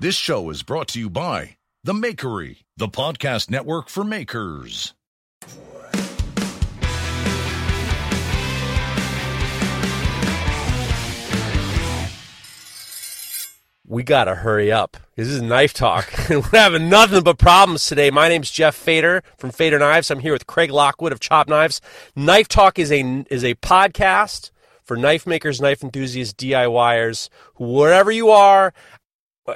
This show is brought to you by The Makery, the podcast network for makers. we gotta hurry up. This is knife talk. We're having nothing but problems today. My name's Jeff Fader from Fader Knives. I'm here with Craig Lockwood of Chop Knives. Knife Talk is a is a podcast for knife makers, knife enthusiasts, DIYers, wherever you are,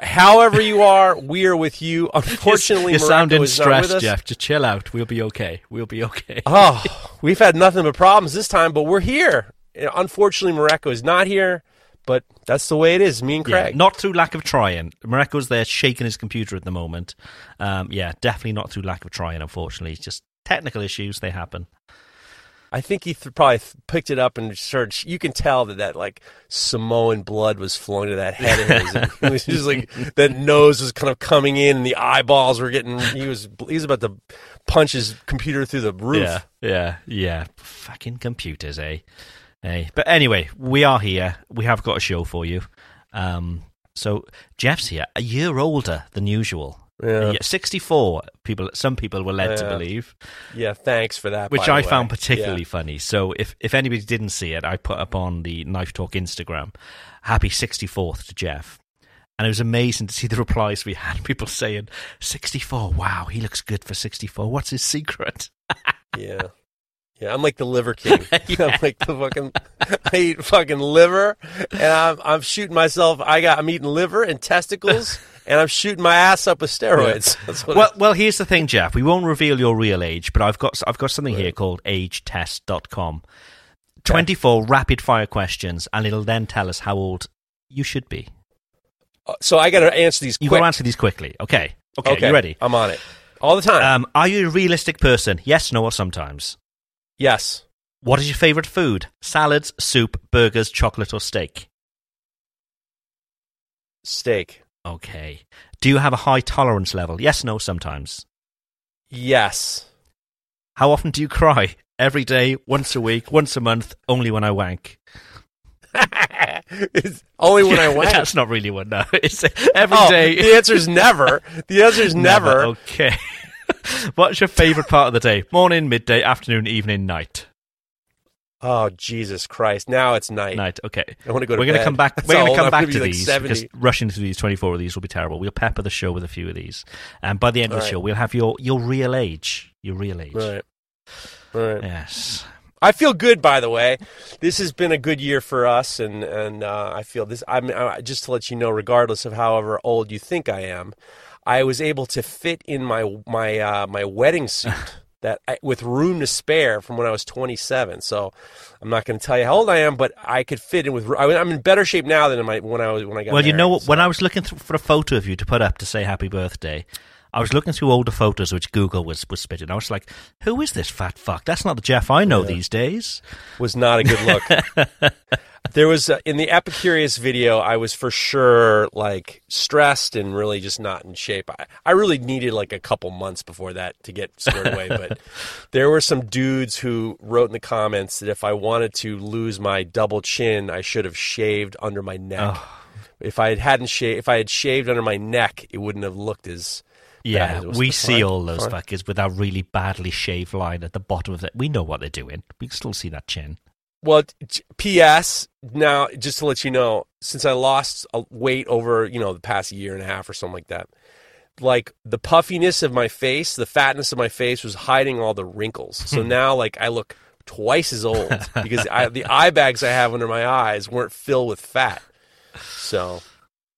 however you are, we're with you. Unfortunately, you're sounding is not with stressed. Jeff. Just chill out. We'll be okay. We'll be okay. Oh, we've had nothing but problems this time, but we're here. Unfortunately, Mareko is not here, but that's the way it is. Me and Yeah, Craig. not through lack of trying. Mareko's there shaking his computer at the moment. Um, yeah, definitely not through lack of trying. Unfortunately, it's just technical issues. They happen. I think he th- probably th- picked it up and started. You can tell that that like Samoan blood was flowing to that head of his. And it was just like that nose was kind of coming in, and the eyeballs were getting. He was he was about to punch his computer through the roof. Yeah, yeah, yeah. Fucking computers, eh? Hey, but anyway, we are here. We have got a show for you. Um, so Jeff's here, a year older than usual. Yeah. Yeah, Sixty-four. People. Some people were led to believe. Yeah, thanks for that. which by I the way. found particularly Yeah. funny. So if if anybody didn't see it, I put up on the Knife Talk Instagram, "Happy 64th to Jeff," and it was amazing to see the replies we had. People saying, "64, wow, he looks good for 64. What's his secret?" Yeah. Yeah, I'm like the liver king. I'm like the fucking. I eat fucking liver, and I'm I'm shooting myself. I got I'm eating liver and testicles, and I'm shooting my ass up with steroids. That's what. Well, well, here's the thing, Jeff. We won't reveal your real age, but I've got I've got something here called agetest.com. 24 rapid fire questions, and it'll then tell us how old you should be. I- so I got to answer these You got to answer these quickly. Okay. Okay, you ready? I'm on it all the time. Um, are you a realistic person? Yes, no, or sometimes? yes. What is your favorite food? Salads, soup, burgers, chocolate, or steak? Steak. Okay. Do you have a high tolerance level? Yes, no, sometimes. Yes. How often do you cry? Every day, once a week, once a month, only when I wank. it's only when I wank. That's not really one, no. It's every oh, day. the answer is never. The answer is never. Okay. What's your favorite part of the day? Morning, midday, afternoon, evening, night. Oh Jesus Christ! Now it's night. Night. Okay. I want to go to We're going to come back. That's we're going all. to come back to like these 70. because rushing through these twenty-four of these will be terrible. We'll pepper the show with a few of these, and by the end of the Right. show, we'll have your your real age. Your real age. Right. Right. Yes. I feel good, by the way. This has been a good year for us, and and uh, I feel this. I'm I, just to let you know, regardless of however old you think I am, I was able to fit in my my uh, my wedding suit that I, with room to spare from when I was 27. So I'm not going to tell you how old I am, but I could fit in with. I mean, I'm in better shape now than in my, when I was when I got. Well, you know married, what? When I was looking th- for a photo of you to put up to say happy birthday, I was looking through older photos which Google was was spitting. I was like, "Who is this fat fuck? That's not the Jeff I know these days." was not a good look. there was uh, in the Epicurious video, I was for sure like stressed and really just not in shape. I, I really needed like a couple months before that to get squared away. But there were some dudes who wrote in the comments that if I wanted to lose my double chin, I should have shaved under my neck. If I hadn't shaved, if I had shaved under my neck, it wouldn't have looked as Yeah. We see all those fine. fuckers with that really badly shaved line at the bottom of it. We know what they're doing. We can still see that chin. Well, P.S. Now, just to let you know, since I lost a weight over you know the past year and a half or something like that, like the puffiness of my face, the fatness of my face was hiding all the wrinkles. So hmm. now, like I look twice as old because I, the eye bags I have under my eyes weren't filled with fat. So,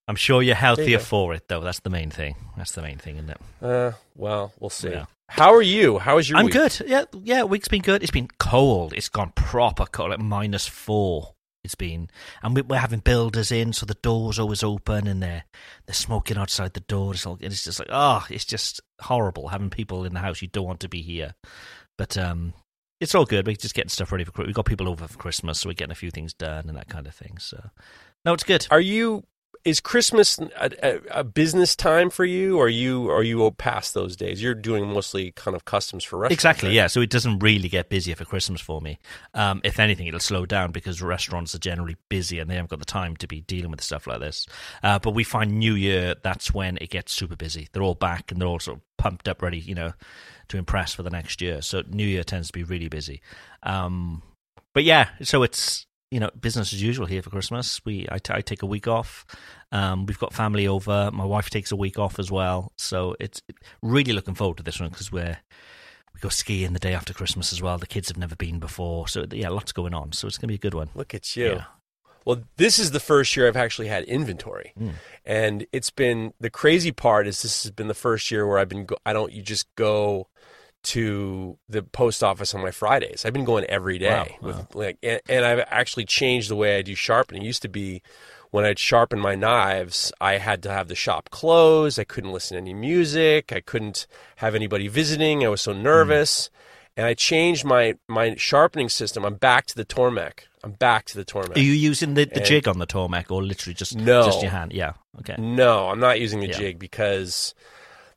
I'm sure you're healthier go. for it, though. That's the main thing. That's the main thing, isn't it? uh, well, we'll see. Yeah. How are you? How is your I'm week? good. Yeah, yeah. Week's been good. It's been cold. It's gone proper cold, like minus four. It's been, and we- we're having builders in, so the doors always open, and they're they're smoking outside the door. It's, all, it's just like, oh, it's just horrible having people in the house. You don't want to be here, but um, it's all good. We're just getting stuff ready for. We've got people over for Christmas, so we're getting a few things done and that kind of thing. So, no, it's good. Are you is Christmas a, a, a business time for you, or are you are you past those days? You're doing mostly kind of customs for restaurants. Exactly, right? yeah. So it doesn't really get busier for Christmas for me. Um, if anything, it'll slow down because restaurants are generally busy and they haven't got the time to be dealing with stuff like this. Uh, but we find New Year, that's when it gets super busy. They're all back and they're all sort of pumped up, ready, you know, to impress for the next year. So New Year tends to be really busy. Um, but yeah, so it's you know business as usual here for Christmas. We I, t- I take a week off. Um, we've got family over. My wife takes a week off as well. So it's really looking forward to this one because we're we go skiing the day after Christmas as well. The kids have never been before, so yeah, lots going on. So it's going to be a good one. Look at you. Yeah. Well, this is the first year I've actually had inventory, Mm. and it's been the crazy part is this has been the first year where I've been go- I don't you just go to the post office on my Fridays. I've been going every day Wow, with wow. like, and, and I've actually changed the way I do sharpening. It used to be when I'd sharpen my knives, I had to have the shop closed. I couldn't listen to any music. I couldn't have anybody visiting. I was so hmm. nervous. And I changed my, my sharpening system. I'm back to the Tormek. I'm back to the Tormek. Are you using the, the And- jig on the Tormek or literally just No. just your hand? Yeah. Okay. No, I'm not using the Yeah. jig because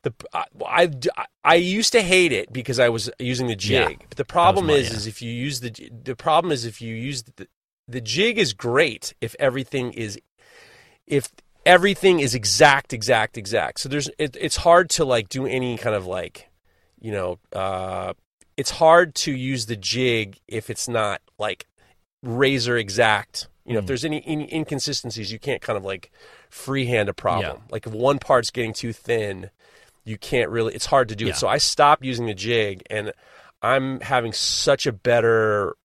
the I, I I used to hate it because I was using the jig. Yeah. But the problem my- is, yeah. is if you use the the problem is if you use the the jig is great if everything is if everything is exact, exact, exact. So there's it, it's hard to like do any kind of like you know uh, it's hard to use the jig if it's not like razor exact. You know, if Mm. there's any, any inconsistencies, you can't kind of like freehand a problem. Yeah. Like if one part's getting too thin, you can't really. It's hard to do Yeah. it. So I stopped using the jig, and I'm having such a better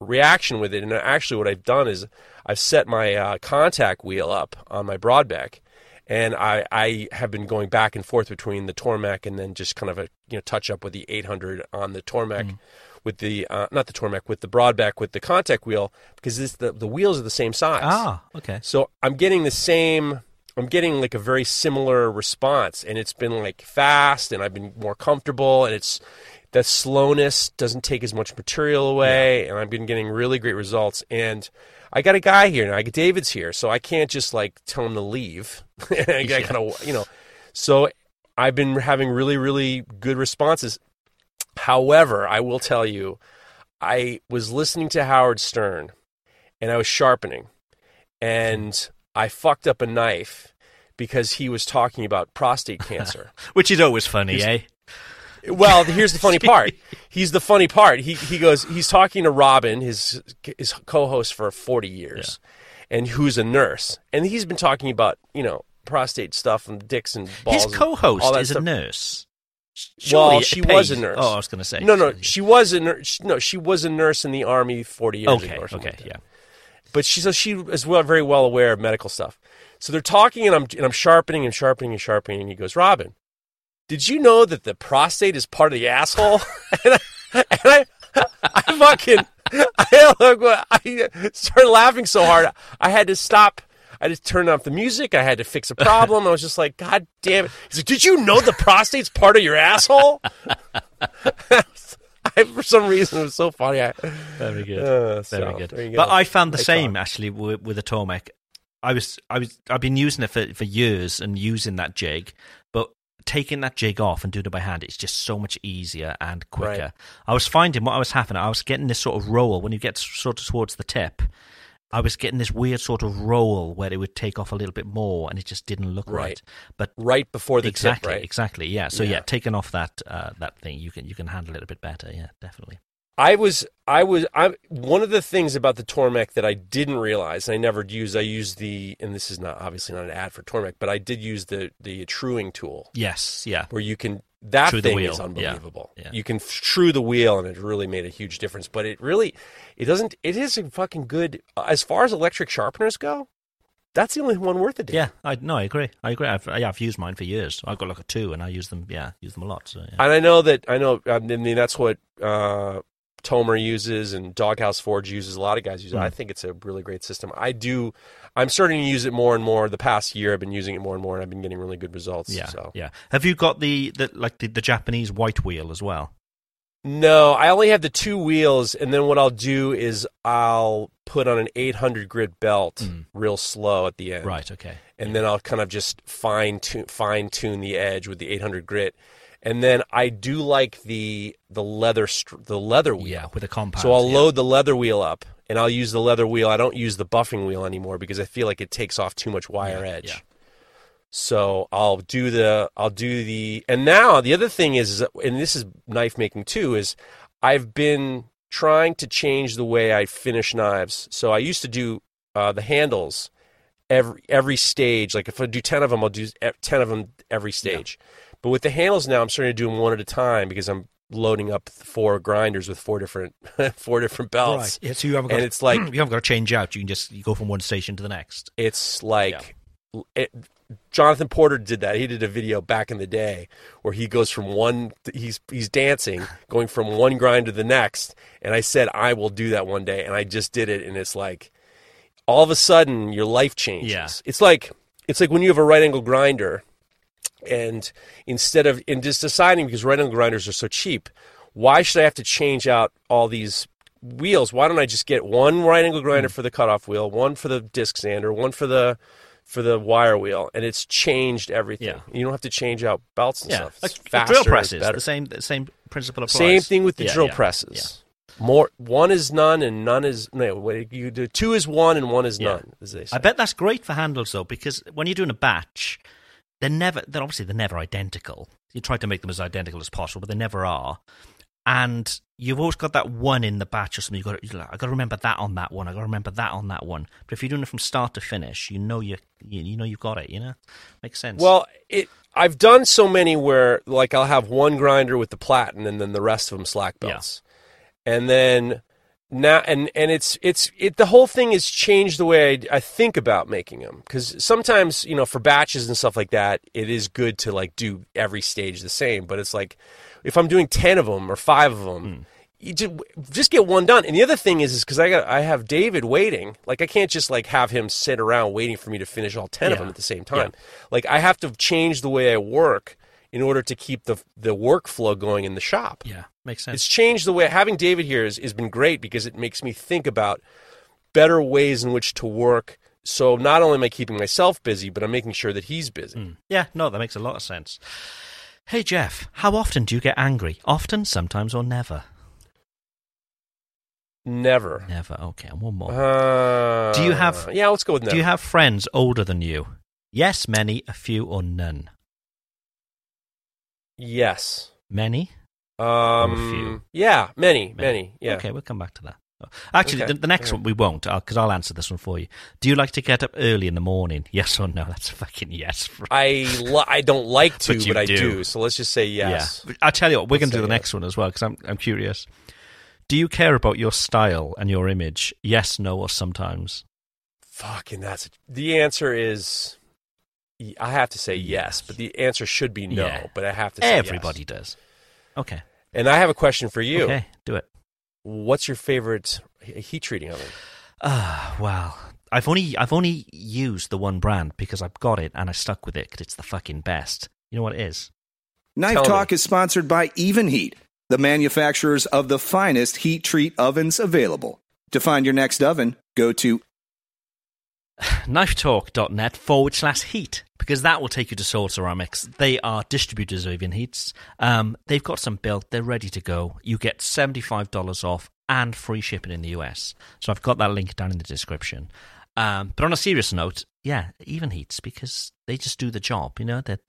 reaction with it. And actually, what I've done is I've set my uh, contact wheel up on my Brodbeck, and I, I have been going back and forth between the Tormek and then just kind of a you know touch up with the 800 on the Tormek. With the uh, not the Tormek with the Brodbeck with the contact wheel because this, the the wheels are the same size. Ah, okay. So I'm getting the same. I'm getting like a very similar response, and it's been like fast, and I've been more comfortable, and it's the slowness doesn't take as much material away, and I've been getting really great results. And I got a guy here now. I got David's here, so I can't just like tell him to leave. I Yeah. kind of you know. So I've been having really really good responses. However, I will tell you, I was listening to Howard Stern, and I was sharpening and I fucked up a knife because he was talking about prostate cancer. Which is always funny, eh? well, here's the funny part. He's the funny part. He he goes. He's talking to Robin, his his co-host for 40 years, and who's a nurse, and he's been talking about you know prostate stuff and dicks and balls. His co-host is a nurse. Surely it she was a nurse. Oh, I was going to say. No, no, she was a nurse. No, she was a nurse in the army 40 years Okay, ago. Or something okay, like yeah. But she so she is well, very well aware of medical stuff. So they're talking, and I'm and I'm sharpening and sharpening and sharpening. And he goes, "Robin, did you know that the prostate is part of the asshole?" and, I, and I, I fucking, I, I started laughing so hard, I had to stop. I just turned off the music. I had to fix a problem. I was just like, God damn it! He's like, "Did you know the prostate's part of your asshole?" for some reason, it was so funny. I, Very good. uh, so, Very good. But. I found the Nice same talk. actually with, with the Tormek. I was, I was, I've been using it for, for years and using that jig, but taking that jig off and doing it by hand, it's just so much easier and quicker. Right. I was finding what I was happening. I was getting this sort of roll when you get sort of towards the tip. I was getting this weird sort of roll where it would take off a little bit more, and it just didn't look right. Right. But right before the exactly, tip, right? exactly, yeah. So yeah, Yeah. taking off that uh, that thing, you can you can handle it a bit better. Yeah, definitely. I was, I was, I. One of the things about the Tormek that I didn't realize, and I never used, I used the, and this is not obviously not an ad for Tormek, but I did use the the truing tool Yes, yeah. where you can. That True thing is unbelievable. Yeah. You can true the wheel, and it really made a huge difference. But it really, it doesn't. It is a fucking good as far as electric sharpeners go. That's the only one worth it. Yeah, I no, I agree. I agree. I've, yeah, I've used mine for years. I've got like a two, and I use them. Yeah, use them a lot. So yeah. And I know that I know. I mean, that's what uh, Tomer uses and Doghouse Forge uses. A lot of guys use it. Mm. I think it's a really great system. I do. I'm starting to use it more and more. The past year, I've been using it more and more, and I've been getting really good results. yeah, So yeah. Have you got the, the like the, the Japanese white wheel as well? No, I only have the two wheels, and then what I'll do is I'll put on an 800 grit belt, real slow at the end, Mm. Right. Okay. and then I'll kind of just fine tune fine tune the edge with the 800 grit, and then I do like the the leather str- the leather wheel. Yeah, with a compound. So I'll yeah. load the leather wheel up, and I'll use the leather wheel. I don't use the buffing wheel anymore because I feel like it takes off too much wire Yeah, edge. yeah. So I'll do the I'll do the and now the other thing is, and this is knife making too is I've been trying to change the way I finish knives. So I used to do uh, the handles every every stage. Like if I do ten of them, I'll do ten of them every stage. But with the handles now, I'm starting to do them one at a time because I'm loading up four grinders with four different four different belts. Right. Yeah, so you haven't got. And it's like you haven't got to change out. You can just you go from one station to the next. it's like it, Jonathan Porter did that. He did a video back in the day where he goes from one he's he's dancing going from one grind to the next and I said I will do that one day and I just did it and it's like all of a sudden your life changes. Yeah. It's like it's like when you have a right angle grinder and instead of in just deciding because right angle grinders are so cheap, why should I have to change out all these wheels? Why don't I just get one right angle grinder Hmm. for the cutoff wheel, one for the disc sander, one for the for the wire wheel, and it's changed everything. Yeah. You don't have to change out belts and Yeah, stuff. It's the faster, drill presses. The same the same principle applies. Same thing with the Yeah, drill yeah, presses. More one is none and none is no. You do two is one and one is none. As they say. I bet that's great for handles though, because when you're doing a batch, they're never. They're obviously they're never identical. You try to make them as identical as possible, but they never are. And you've always got that one in the batch or something. You got. Like, I got to remember that on that one. I got to remember that on that one. But if you're doing it from start to finish, you know you you, know you've got it. You know, makes sense. Well, it. I've done so many where like I'll have one grinder with the platen and then the rest of them slack Yeah. belts, and then now and and it's it's it the whole thing has changed the way I, I think about making them because sometimes you know for batches and stuff like that it is good to like do every stage the same, but it's like if I'm doing ten of them or five of them. Mm. You just, just get one done, and the other thing is, is because I got I have David waiting. Like I can't just like have him sit around waiting for me to finish all ten of them at the same time. Like I have to change the way I work in order to keep the the workflow going in the shop. yeah, makes sense. It's changed the way having David here has, has been great because it makes me think about better ways in which to work. So not only am I keeping myself busy, but I'm making sure that he's busy. Mm. Yeah, no, that makes a lot of sense. Hey Jeff, how often do you get angry? Often, sometimes, or never? Never. Never. Okay, and one more. Uh, Do you have- Yeah, let's go with never. Do you have friends older than you? Yes, many, a few, or none? Yes. Many? Um, a few? Yeah, many, many. Yeah. Okay, we'll come back to that. Actually, Okay, the, the next all one we won't, because I'll answer this one for you. Do you like to get up early in the morning? Yes or no? That's a fucking yes. I li- I don't like to, But but, I do. do. So let's just say yes. Yeah. I'll tell you what, we're going to do the yes. next one as well, because I'm, I'm curious. Do you care about your style and your image? Yes, no, or sometimes? Fucking that's the answer is. I have to say yes, but the answer should be no. Yeah. But I have to say yes. Everybody does. Okay. And I have a question for you. Okay, do it. What's your favorite heat treating oven? Ah, well, I've only I've only used the one brand because I've got it and I stuck with it because it's the fucking best. You know what it is? Knife Tell Talk me. is sponsored by Even Heat, the manufacturers of the finest heat treat ovens available. To find your next oven, go to knifetalk.net forward slash heat because that will take you to Soul Ceramics. They are distributors of Even Heats. Um, they've got some built, they're ready to go. You get $75 off and free shipping in the US. So I've got that link down in the description. Um, but on a serious note, yeah, Even Heats because they just do the job. You know that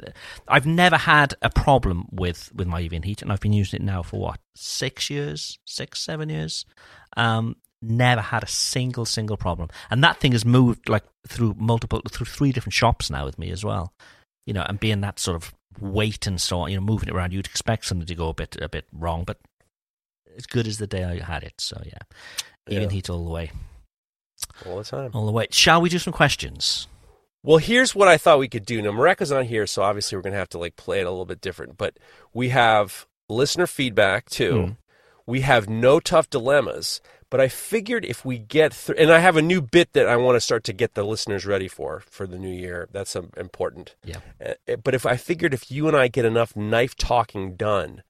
I've never had a problem with with my Even Heat, and I've been using it now for what six years, six seven years. Um, never had a single single problem, and that thing has moved like through multiple through three different shops now with me as well. You know, and being that sort of weight and so on, you know, moving it around, you'd expect something to go a bit a bit wrong, but as good as the day I had it. So yeah, Even Yeah. Heat all the way, All the time. all the way. Shall we do some questions? Well, here's what I thought we could do. Now, Mareko's on here, so obviously we're going to have to like play it a little bit different. But we have listener feedback too. Mm. We have no tough dilemmas. But I figured if we get through, and I have a new bit that I want to start to get the listeners ready for for the new year. That's important. Yeah. Uh, But if I figured if you and I get enough knife talking done,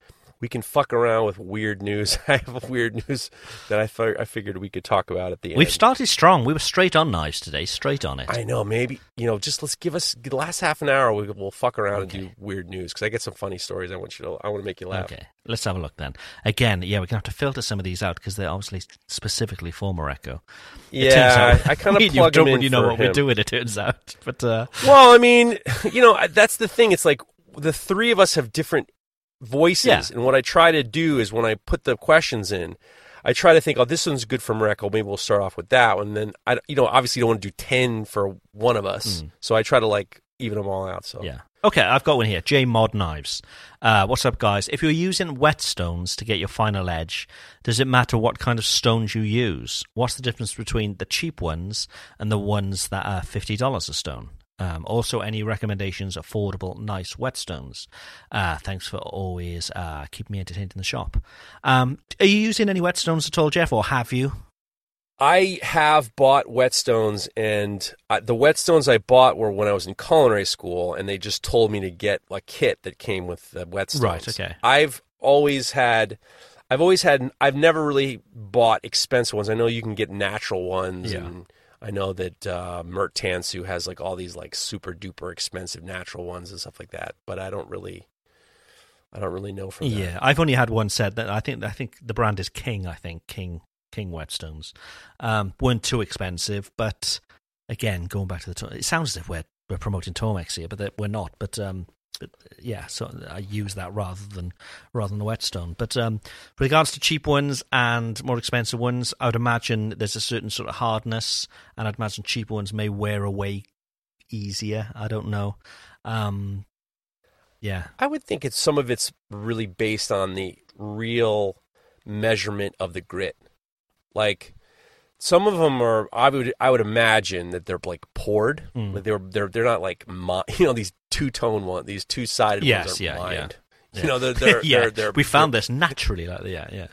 we can fuck around with weird news. I have a weird news that I, fi- I figured we could talk about at the end. We've started strong. We were straight on knives today, straight on it. I know. Maybe you know. Just let's give us the last half an hour. We, we'll fuck around and do weird news because I get some funny stories. I want you to. I want to make you laugh. Okay, let's have a look then. Again, yeah, we're gonna have to filter some of these out because they're obviously specifically for Mareko. Turns Yeah, out I kind of you plug don't them in really know what we're doing. It turns out, but uh, Well, I mean, you know, that's the thing. It's like the three of us have different voices, Yeah. and what I try to do is when I put the questions in, I try to think, oh, this one's good for Mareko. Maybe we'll start off with that one. Then I, you know, obviously don't want to do ten for one of us, so I try to like even them all out. So yeah. Okay, I've got one here. J Mod Knives. Uh, what's up, guys? If you're using whetstones to get your final edge, does it matter what kind of stones you use? What's the difference between the cheap ones and the ones that are fifty dollars a stone? Um, also, any recommendations? Affordable, nice whetstones. Uh, thanks for always uh, keeping me entertained in the shop. Um, are you using any whetstones at all, Jeff, or have you? I have bought whetstones, and uh, the whetstones I bought were when I was in culinary school, and they just told me to get a kit that came with the whetstones. Right, okay. I've always had, I've always had, I've never really bought expensive ones. I know you can get natural ones, Yeah. and I know that uh, Mert Tansu has like all these like super duper expensive natural ones and stuff like that. But I don't really, I don't really know from that. Yeah, I've only had one set. That I think I think the brand is King. I think King King whetstones um, weren't too expensive, but again, going back to the, it sounds as if we're we're promoting Tormeks here, but we're not. But um, but, yeah, so I use that rather than rather than the whetstone. But um, with regards to cheap ones and more expensive ones, I would imagine there's a certain sort of hardness, and I'd imagine cheaper ones may wear away easier. I don't know. Um, yeah, I would think it's some of it's really based on the real measurement of the grit. Like some of them are, I would I would imagine that they're like poured. Mm. Like they're they're they're not like you know these two tone ones, these two sided Yes, ones are yeah, yeah. mined. You know they're they're, yeah, they're, they're we found this naturally. Like, yeah,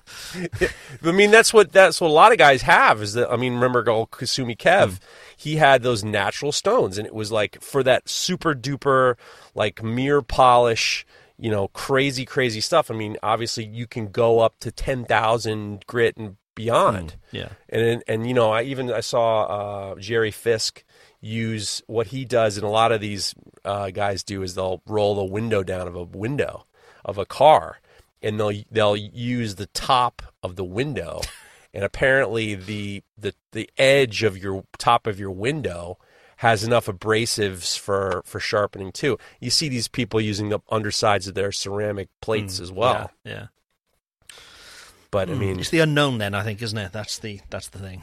yeah. I mean, that's what that's what a lot of guys have. Is that I mean, remember old Kasumi Kev? He had those natural stones, and it was like for that super duper like mirror polish, you know, crazy crazy stuff. I mean, obviously you can go up to ten thousand grit and beyond. Yeah. And and you know, I even I saw uh, Jerry Fisk use what he does, and a lot of these uh, guys do is they'll roll the window down of a window of a car, and they'll they'll use the top of the window, and apparently the the the edge of your top of your window has enough abrasives for for sharpening too. You see these people using the undersides of their ceramic plates as well, Yeah. yeah. But I mean, it's the unknown then, I think, isn't it? That's the that's the thing.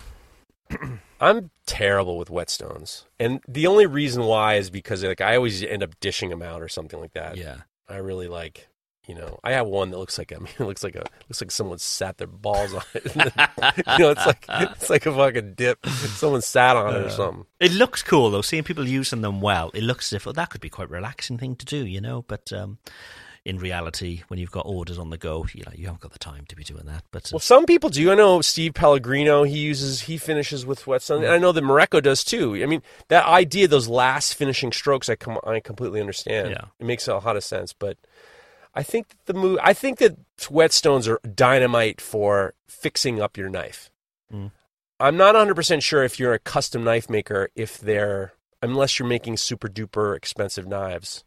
I'm terrible with whetstones, and the only reason why is because like I always end up dishing them out or something like that. Yeah. I really like, you know, I have one that looks like I mean, it looks like a looks like someone sat their balls on it. you know, it's like it's like a fucking dip. Someone sat on it or something. It looks cool though, seeing people using them well. It looks as if well, that could be quite a relaxing thing to do, you know. But um, in reality, when you've got orders on the go, you you haven't got the time to be doing that. But uh, Well, some people do. I know Steve Pellegrino. He uses he finishes with whetstone, and I know that Mareko does too. I mean, that idea, those last finishing strokes, I com- I completely understand. Yeah. it makes a lot of sense. But I think that the move. I think that whetstones are dynamite for fixing up your knife. Mm. I'm not 100 percent sure if you're a custom knife maker if they're unless you're making super duper expensive knives.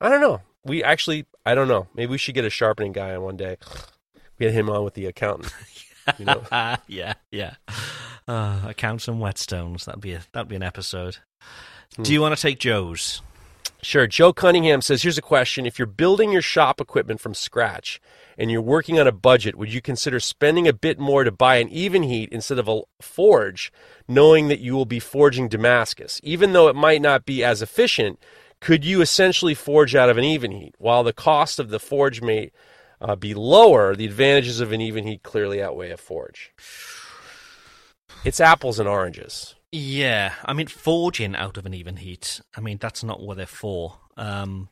I don't know. We actually, I don't know. Maybe we should get a sharpening guy on one day. Get him on with the accountant. You know, yeah, yeah. Uh, accounts and whetstones. That'd be a, that'd be an episode. Hmm. Do you want to take Joe's? Sure. Joe Cunningham says, here's a question. If you're building your shop equipment from scratch and you're working on a budget, would you consider spending a bit more to buy an even heat instead of a forge, knowing that you will be forging Damascus? Even though it might not be as efficient, could you essentially forge out of an even heat? While the cost of the forge may uh, be lower, the advantages of an even heat clearly outweigh a forge. It's apples and oranges. Yeah, I mean, forging out of an even heat. I mean, that's not what they're for. Um,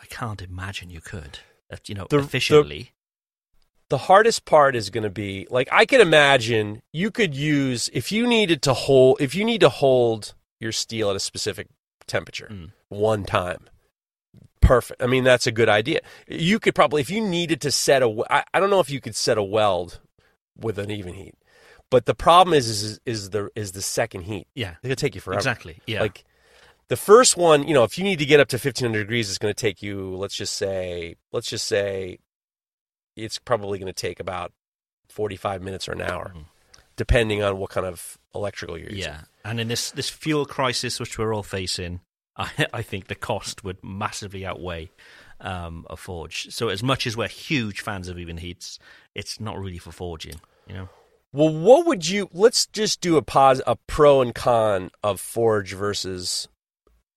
I can't imagine you could. uh, You know, The- the- efficiently. the hardest part is going to be like I can imagine you could use if you needed to hold if you need to hold your steel at a specific temperature Mm. one time Perfect. I mean, that's a good idea. You could probably, if you needed to set a, I, I don't know if you could set a weld with an even heat, but the problem is, is, is the is the second heat. Yeah, It could take you forever. exactly. Yeah, Like the first one, you know, if you need to get up to 1500 degrees, it's going to take you, let's just say, let's just say it's probably going to take about 45 minutes or an hour, Mhm. depending on what kind of electrical using. yeah. And in this this fuel crisis which we're all facing, I, I think the cost would massively outweigh um, a forge. So as much as we're huge fans of even heats, it's not really for forging. You know. Well, what would you, let's just do a pos, a pro and con of forge versus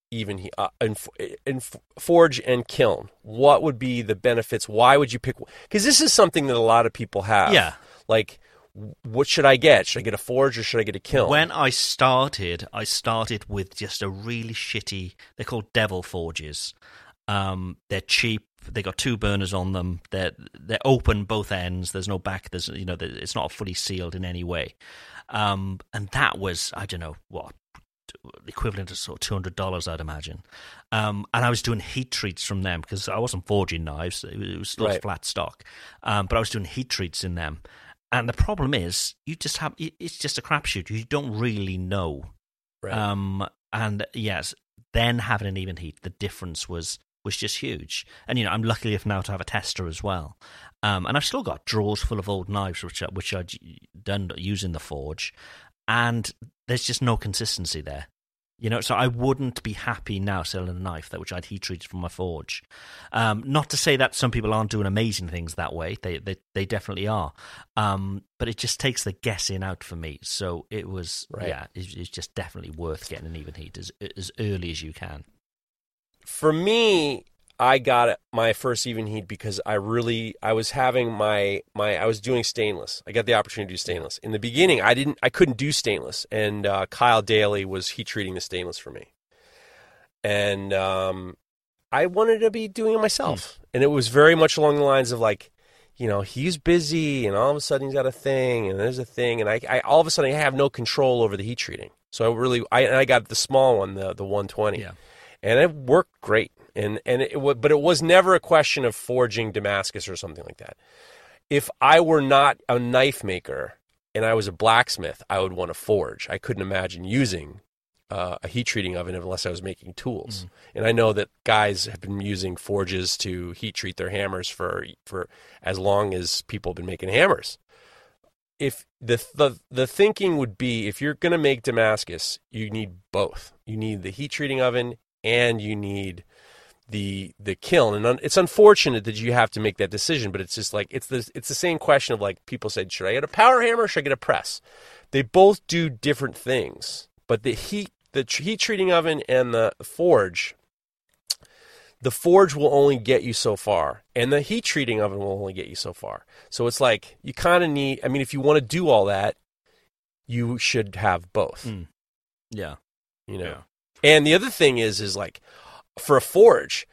even he, uh, in, in forge and kiln. What would be the benefits? Why would you pick? Because this is something that a lot of people have. Yeah. Like, what should I get? Should I get a forge or should I get a kiln? When I started, I started with just a really shitty. They're called Devil Forges. Um, they're cheap. They got two burners on them. They're they're open both ends. There's no back. There's you know it's not fully sealed in any way. Um, and that was I don't know what equivalent to sort of two hundred dollars, I'd imagine. Um, and I was doing heat treats from them because I wasn't forging knives; it was, it was still Right. flat stock. Um, but I was doing heat treats in them. And the problem is, you just have it's just a crapshoot. You don't really know. Right. Um, and yes, then having an even heat, the difference was was just huge. And you know, I'm lucky enough now to have a tester as well. Um, and I've still got drawers full of old knives which I, which I'd done using the forge, and there's just no consistency there. You know, so I wouldn't be happy now selling a knife that which I'd heat treated from my forge. Um, not to say that some people aren't doing amazing things that way; they they, they definitely are. Um, but it just takes the guessing out for me. So it was, Right. yeah, it's, it's just definitely worth getting an even heat as as early as you can. for me, I got my first even heat because I really I was having my my I was doing stainless. I got the opportunity to do stainless. In the beginning, I didn't I couldn't do stainless, and uh, Kyle Daly was heat treating the stainless for me, and um, I wanted to be doing it myself. And it was very much along the lines of like, you know, he's busy, and all of a sudden he's got a thing, and there's a thing, and I, I all of a sudden I have no control over the heat treating. So I really I and I got the small one, the the 120 Yeah. and it worked great. And and it wa- but it was never a question of forging Damascus or something like that. If I were not a knife maker and I was a blacksmith, I would want to forge. I couldn't imagine using uh, a heat treating oven unless I was making tools. And I know that guys have been using forges to heat treat their hammers for for as long as people have been making hammers. If the the the thinking would be if you're going to make Damascus, you need both. You need the heat treating oven and you need the the kiln and un, it's unfortunate that you have to make that decision but it's just like it's the it's the same question of like people said should I get a power hammer or should I get a press they both do different things but the heat the tr- heat treating oven and the forge the forge will only get you so far and the heat treating oven will only get you so far so it's like you kind of need i mean if you want to do all that you should have both Mm. Yeah. you know Yeah. and the other thing is is like for a forge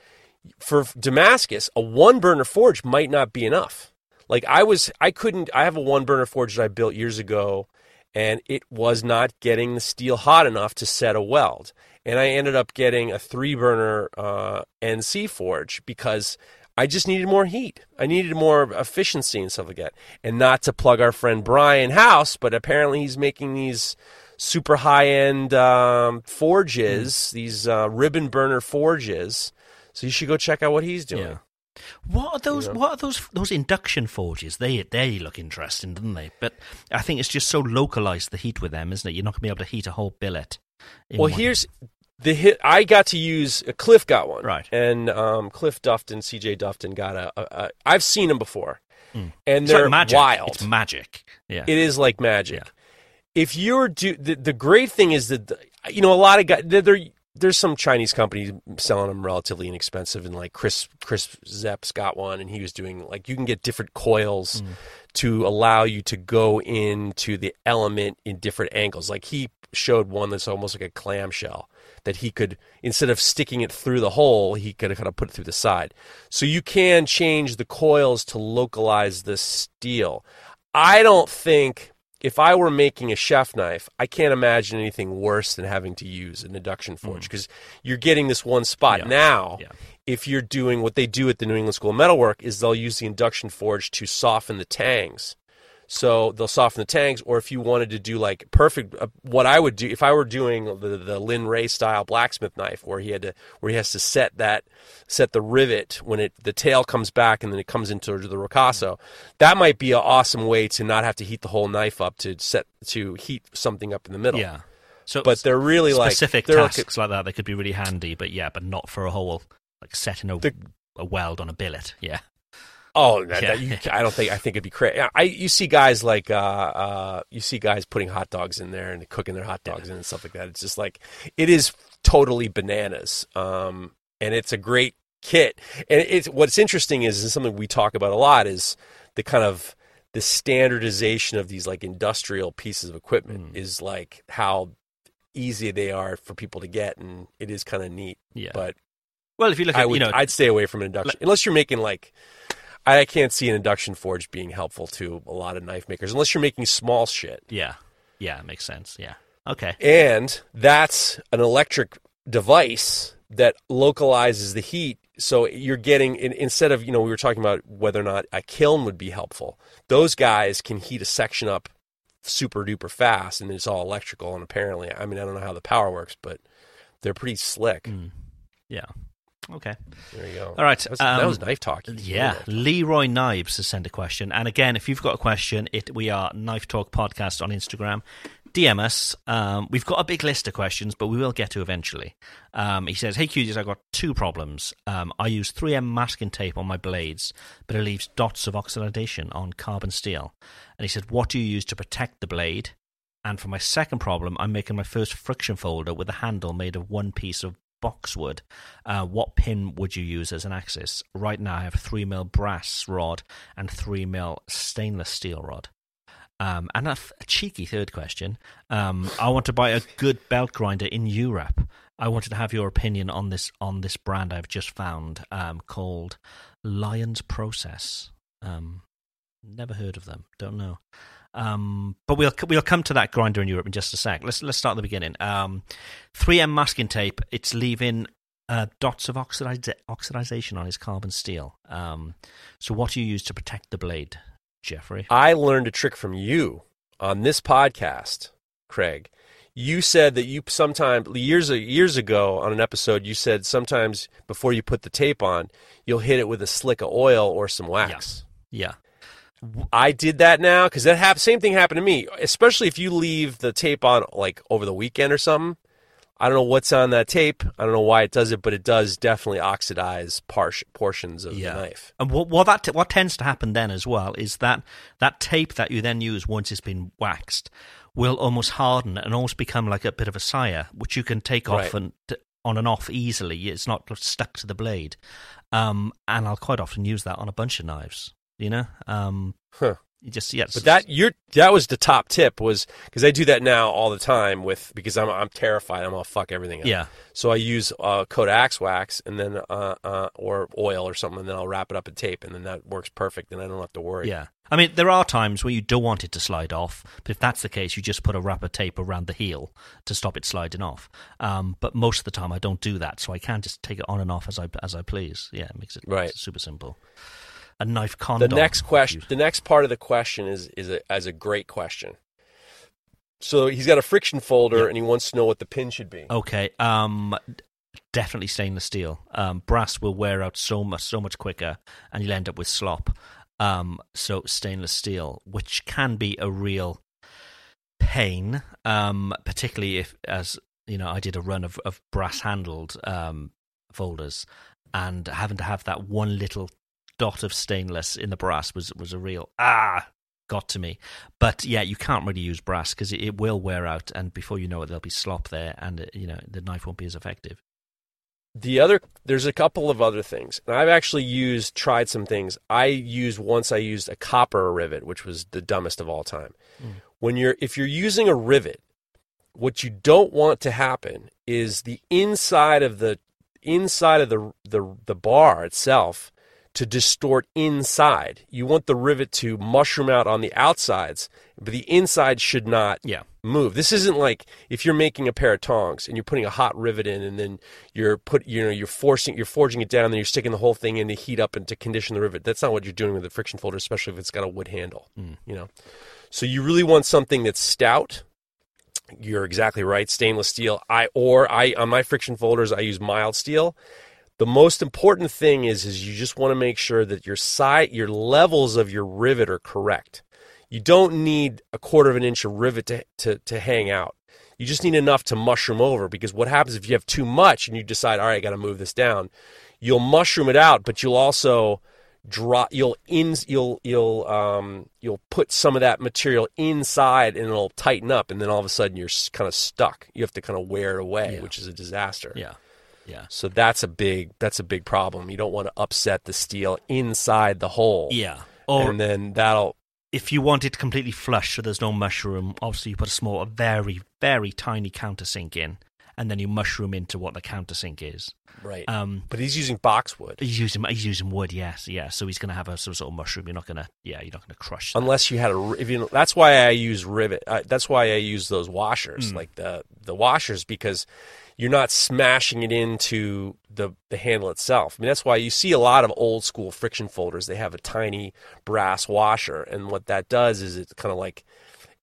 for damascus a one burner forge might not be enough like i was i couldn't i have a one burner forge that i built years ago and it was not getting the steel hot enough to set a weld and i ended up getting a three burner uh, nc forge because I just needed more heat. I needed more efficiency and stuff like that. And not to plug our friend Brian House, but apparently he's making these super high end um, forges, these uh, ribbon burner forges. So you should go check out what he's doing. Yeah. What are those? know? What are those? Those induction forges? They they look interesting, don't they? But I think it's just so localized the heat with them, isn't it? You're not going to be able to heat a whole billet. Well, here's the hit. I got to use uh, Cliff got one, Right. And um, Cliff Dufton, CJ Dufton got a. a, a I've seen them before, Mm. and It's they're like magic. wild. It's magic. Yeah. It is like magic. Yeah. If you're do the, the great thing is that the, you know a lot of guys there there's some Chinese companies selling them relatively inexpensive and like Chris Chris Zepp's got one and he was doing like you can get different coils mm. to allow you to go into the element in different angles. Like he showed one that's almost like a clamshell that he could instead of sticking it through the hole, he could kind of put it through the side. So you can change the coils to localize the steel. I don't think if I were making a chef knife, I can't imagine anything worse than having to use an induction forge mm. because you're getting this one spot. Yeah. Now, Yeah. if you're doing what they do at the New England School of Metalwork, is they'll use the induction forge to soften the tangs. So they'll soften the tangs, or if you wanted to do like perfect, uh, what I would do if I were doing the the Lin Rhea style blacksmith knife, where he had to where he has to set that set the rivet when it the tail comes back and then it comes into the ricasso, that might be an awesome way to not have to heat the whole knife up to set to heat something up in the middle. Yeah. So But they're really like specific they're like- tasks like that. They could be really handy, but yeah, but not for a whole like setting a, The- a weld on a billet. Yeah. Oh, that, Yeah. that you, I don't think. I think it'd be crazy. I you see guys like uh, uh, you see guys putting hot dogs in there and cooking their hot dogs in and stuff like that. It's just like it is totally bananas. Um, and it's a great kit. And it's what's interesting is, something we talk about a lot is the kind of the standardization of these like industrial pieces of equipment Mm. is like how easy they are for people to get, and it is kind of neat. Yeah. But Well, if you look I at would, you know I'd stay away from an induction unless you're making like. I can't see an induction forge being helpful to a lot of knife makers unless you're making small shit. yeah yeah it makes sense yeah okay And that's an electric device that localizes the heat. So you're getting instead of you know we were talking about whether or not a kiln would be helpful. Those guys can heat a section up super duper fast, and it's all electrical. And apparently, I mean, I don't know how the power works, but they're pretty slick. Mm. yeah okay There you go. all right That was, that um, was knife talk. Yeah, Leroy Knives has sent a question, and again, if you've got a question, it we are Knife Talk Podcast on Instagram. DM us. Um, we've got a big list of questions, but we will get to eventually. Um, he says, "Hey cuties, I've got two problems. Um, I use 3M masking tape on my blades, but it leaves dots of oxidation on carbon steel." And he said, "What do you use to protect the blade?" And for my second problem, I'm making my first friction folder with a handle made of one piece of boxwood. Uh, what pin would you use as an axis? Right now, I have 3mm brass rod and 3mm stainless steel rod. Um, and a cheeky third question. Um, I want to buy a good belt grinder in Europe. I wanted to have your opinion on this on this brand I've just found um, called Lions Process. Um, never heard of them. Don't know. Um, but we'll we'll come to that grinder in Europe in just a sec. Let's let's start at the beginning. Um, 3M masking tape. It's leaving uh, dots of oxidiz- oxidization on his carbon steel. Um, so what do you use to protect the blade, Jeffrey? I learned a trick from you on this podcast, Craig. You said that you sometimes years years ago on an episode you said sometimes before you put the tape on you'll hit it with a slick of oil or some wax. Yeah. I did that now because that hap- same thing happened to me. Especially if you leave the tape on like over the weekend or something. I don't know what's on that tape. I don't know why it does it, but it does definitely oxidize par- portions of Yeah. the knife. And what, what that what tends to happen then as well is that that tape that you then use once it's been waxed will almost harden and almost become like a bit of a sire, which you can take off Right. and on and off easily. It's not stuck to the blade. Um, and I'll quite often use that on a bunch of knives. You know, um, Huh. you just yeah. But that you're that was the top tip was because I do that now all the time with because I'm I'm terrified I'm gonna fuck everything up. yeah. So I use uh, Kodak's wax and then uh, uh, or oil or something, and then I'll wrap it up in tape, and then that works perfect, and I don't have to worry. Yeah. I mean, there are times where you don't want it to slide off, but if that's the case, you just put a wrap of tape around the heel to stop it sliding off. Um, but most of the time, I don't do that, so I can just take it on and off as I as I please. Yeah, it makes it Right. super simple. A knife The next question, the next part of the question is is a, as a great question. So he's got a friction folder, Yeah. and he wants to know what the pin should be. Okay. Um, definitely stainless steel. Um, brass will wear out so much so much quicker, and you'll end up with slop. Um, so stainless steel, which can be a real pain, um, particularly if, as you know, I did a run of, of brass handled um, folders, and having to have that one little dot of stainless in the brass was was a real ah got to me. But yeah, you can't really use brass because it, it will wear out, and before you know it, there'll be slop there, and uh, you know the knife won't be as effective. The other, there's a couple of other things. And I've actually used, tried some things. I used once. I used a copper rivet, which was the dumbest of all time. Mm. When you're, if you're using a rivet, what you don't want to happen is the inside of the inside of the the the bar itself to distort inside. You want the rivet to mushroom out on the outsides, but the inside should not Yeah. move. This isn't like if you're making a pair of tongs and you're putting a hot rivet in and then you're put you know you're forcing you're forging it down and then you're sticking the whole thing in to heat up and to condition the rivet. That's not what you're doing with a friction folder, especially if it's got a wood handle. Hmm. You know. So you really want something that's stout. You're exactly right, stainless steel. I or I on my friction folders I use mild steel. The most important thing is is you just want to make sure that your side your levels of your rivet are correct. You don't need a quarter of an inch of rivet to, to, to hang out. You just need enough to mushroom over because what happens if you have too much and you decide, all right, I got to move this down, you'll mushroom it out, but you'll also drop you'll in you'll you'll um you'll put some of that material inside and it'll tighten up and then all of a sudden you're kind of stuck you have to kind of wear it away Yeah. which is a disaster Yeah. Yeah. so that's a big that's a big problem you don't want to upset the steel inside the hole Yeah. Or and then that'll if you want it completely flush so there's no mushroom, obviously you put a small, a very, very tiny countersink in, and then you mushroom into what the countersink is. right Um, but he's using boxwood he's using he's using wood, yes, yeah. So he's going to have a some sort of mushroom. You're not going to, yeah, you're not going to crush. That. unless you had a if you that's why I use rivet uh, that's why I use those washers like the the washers because you're not smashing it into the the handle itself. I mean that's why you see a lot of old school friction folders they have a tiny brass washer and what that does is it's kind of like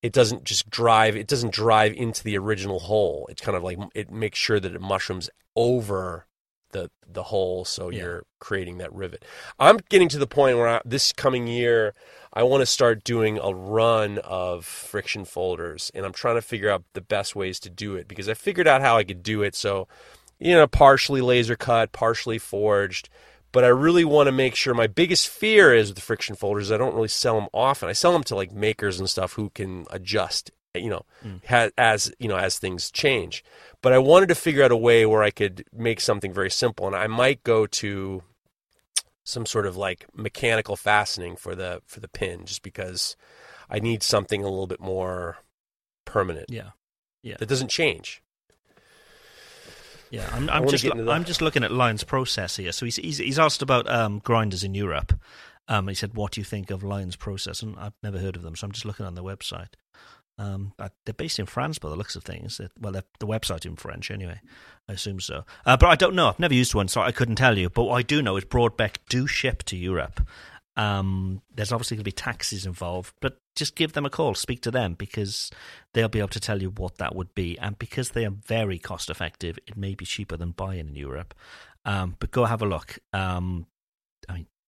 it doesn't just drive it doesn't drive into the original hole. It's kind of like it makes sure that it mushrooms over the the hole so Yeah. you're creating that rivet. I'm getting to the point where I, this coming year I want to start doing a run of friction folders and I'm trying to figure out the best ways to do it because I figured out how I could do it so you know partially laser cut, partially forged, but I really want to make sure my biggest fear is with the friction folders I don't really sell them often. I sell them to like makers and stuff who can adjust you know ha- as you know as things change but i wanted to figure out a way where i could make something very simple and i might go to some sort of like mechanical fastening for the for the pin just because i need something a little bit more permanent yeah, yeah, that doesn't change yeah. I'm, I'm just that. I'm just looking at Lion's process here. So he's he's, he's asked about um, grinders in Europe. Um, he said, "What do you think of Lion's process?" And I've never heard of them, so I'm just looking on their website. Um, they're based in France, by the looks of things. Well, the website in French, anyway. I assume so. Uh, but I don't know. I've never used one, so I couldn't tell you. But what I do know is Brodbeck do ship to Europe. Um, there's obviously going to be taxes involved, but just give them a call, speak to them because they'll be able to tell you what that would be. And because they are very cost effective, it may be cheaper than buying in Europe. Um, but go have a look. Um,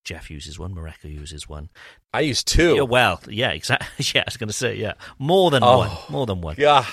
Jeff uses one, Mareko uses one. i use two Yeah, well, yeah, exactly. Yeah, I was going to say, yeah, more than Oh. one, more than one. Yeah,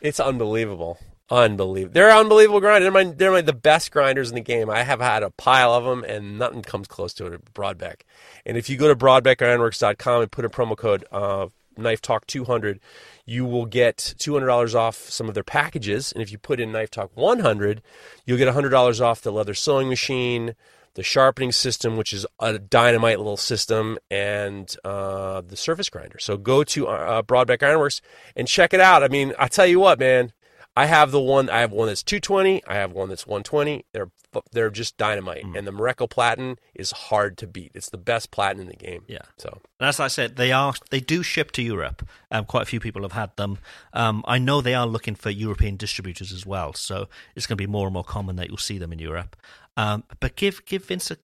it's unbelievable. Unbelievable. They're unbelievable grinders. They're, my, they're my, the best grinders in the game. I have had a pile of them, and nothing comes close to it at Brodbeck. And if you go to brodbeckironworks.com and put a promo code uh, Knife Talk 200, you will get $200 off some of their packages. And if you put in Knife Talk 100, you'll get $100 off the leather sewing machine, the sharpening system, which is a dynamite little system, and uh, the surface grinder. So go to uh, Brodbeck Ironworks and check it out. I mean, I tell you what, man, I have the one. I have one that's 220. I have one that's 120. They're they're just dynamite, and the Mareko Platen is hard to beat. It's the best platen in the game. Yeah. So And as I said, they are they do ship to Europe. Um, quite a few people have had them. Um, I know they are looking for European distributors as well, so it's going to be more and more common that you'll see them in Europe. Um, but give give Vince a,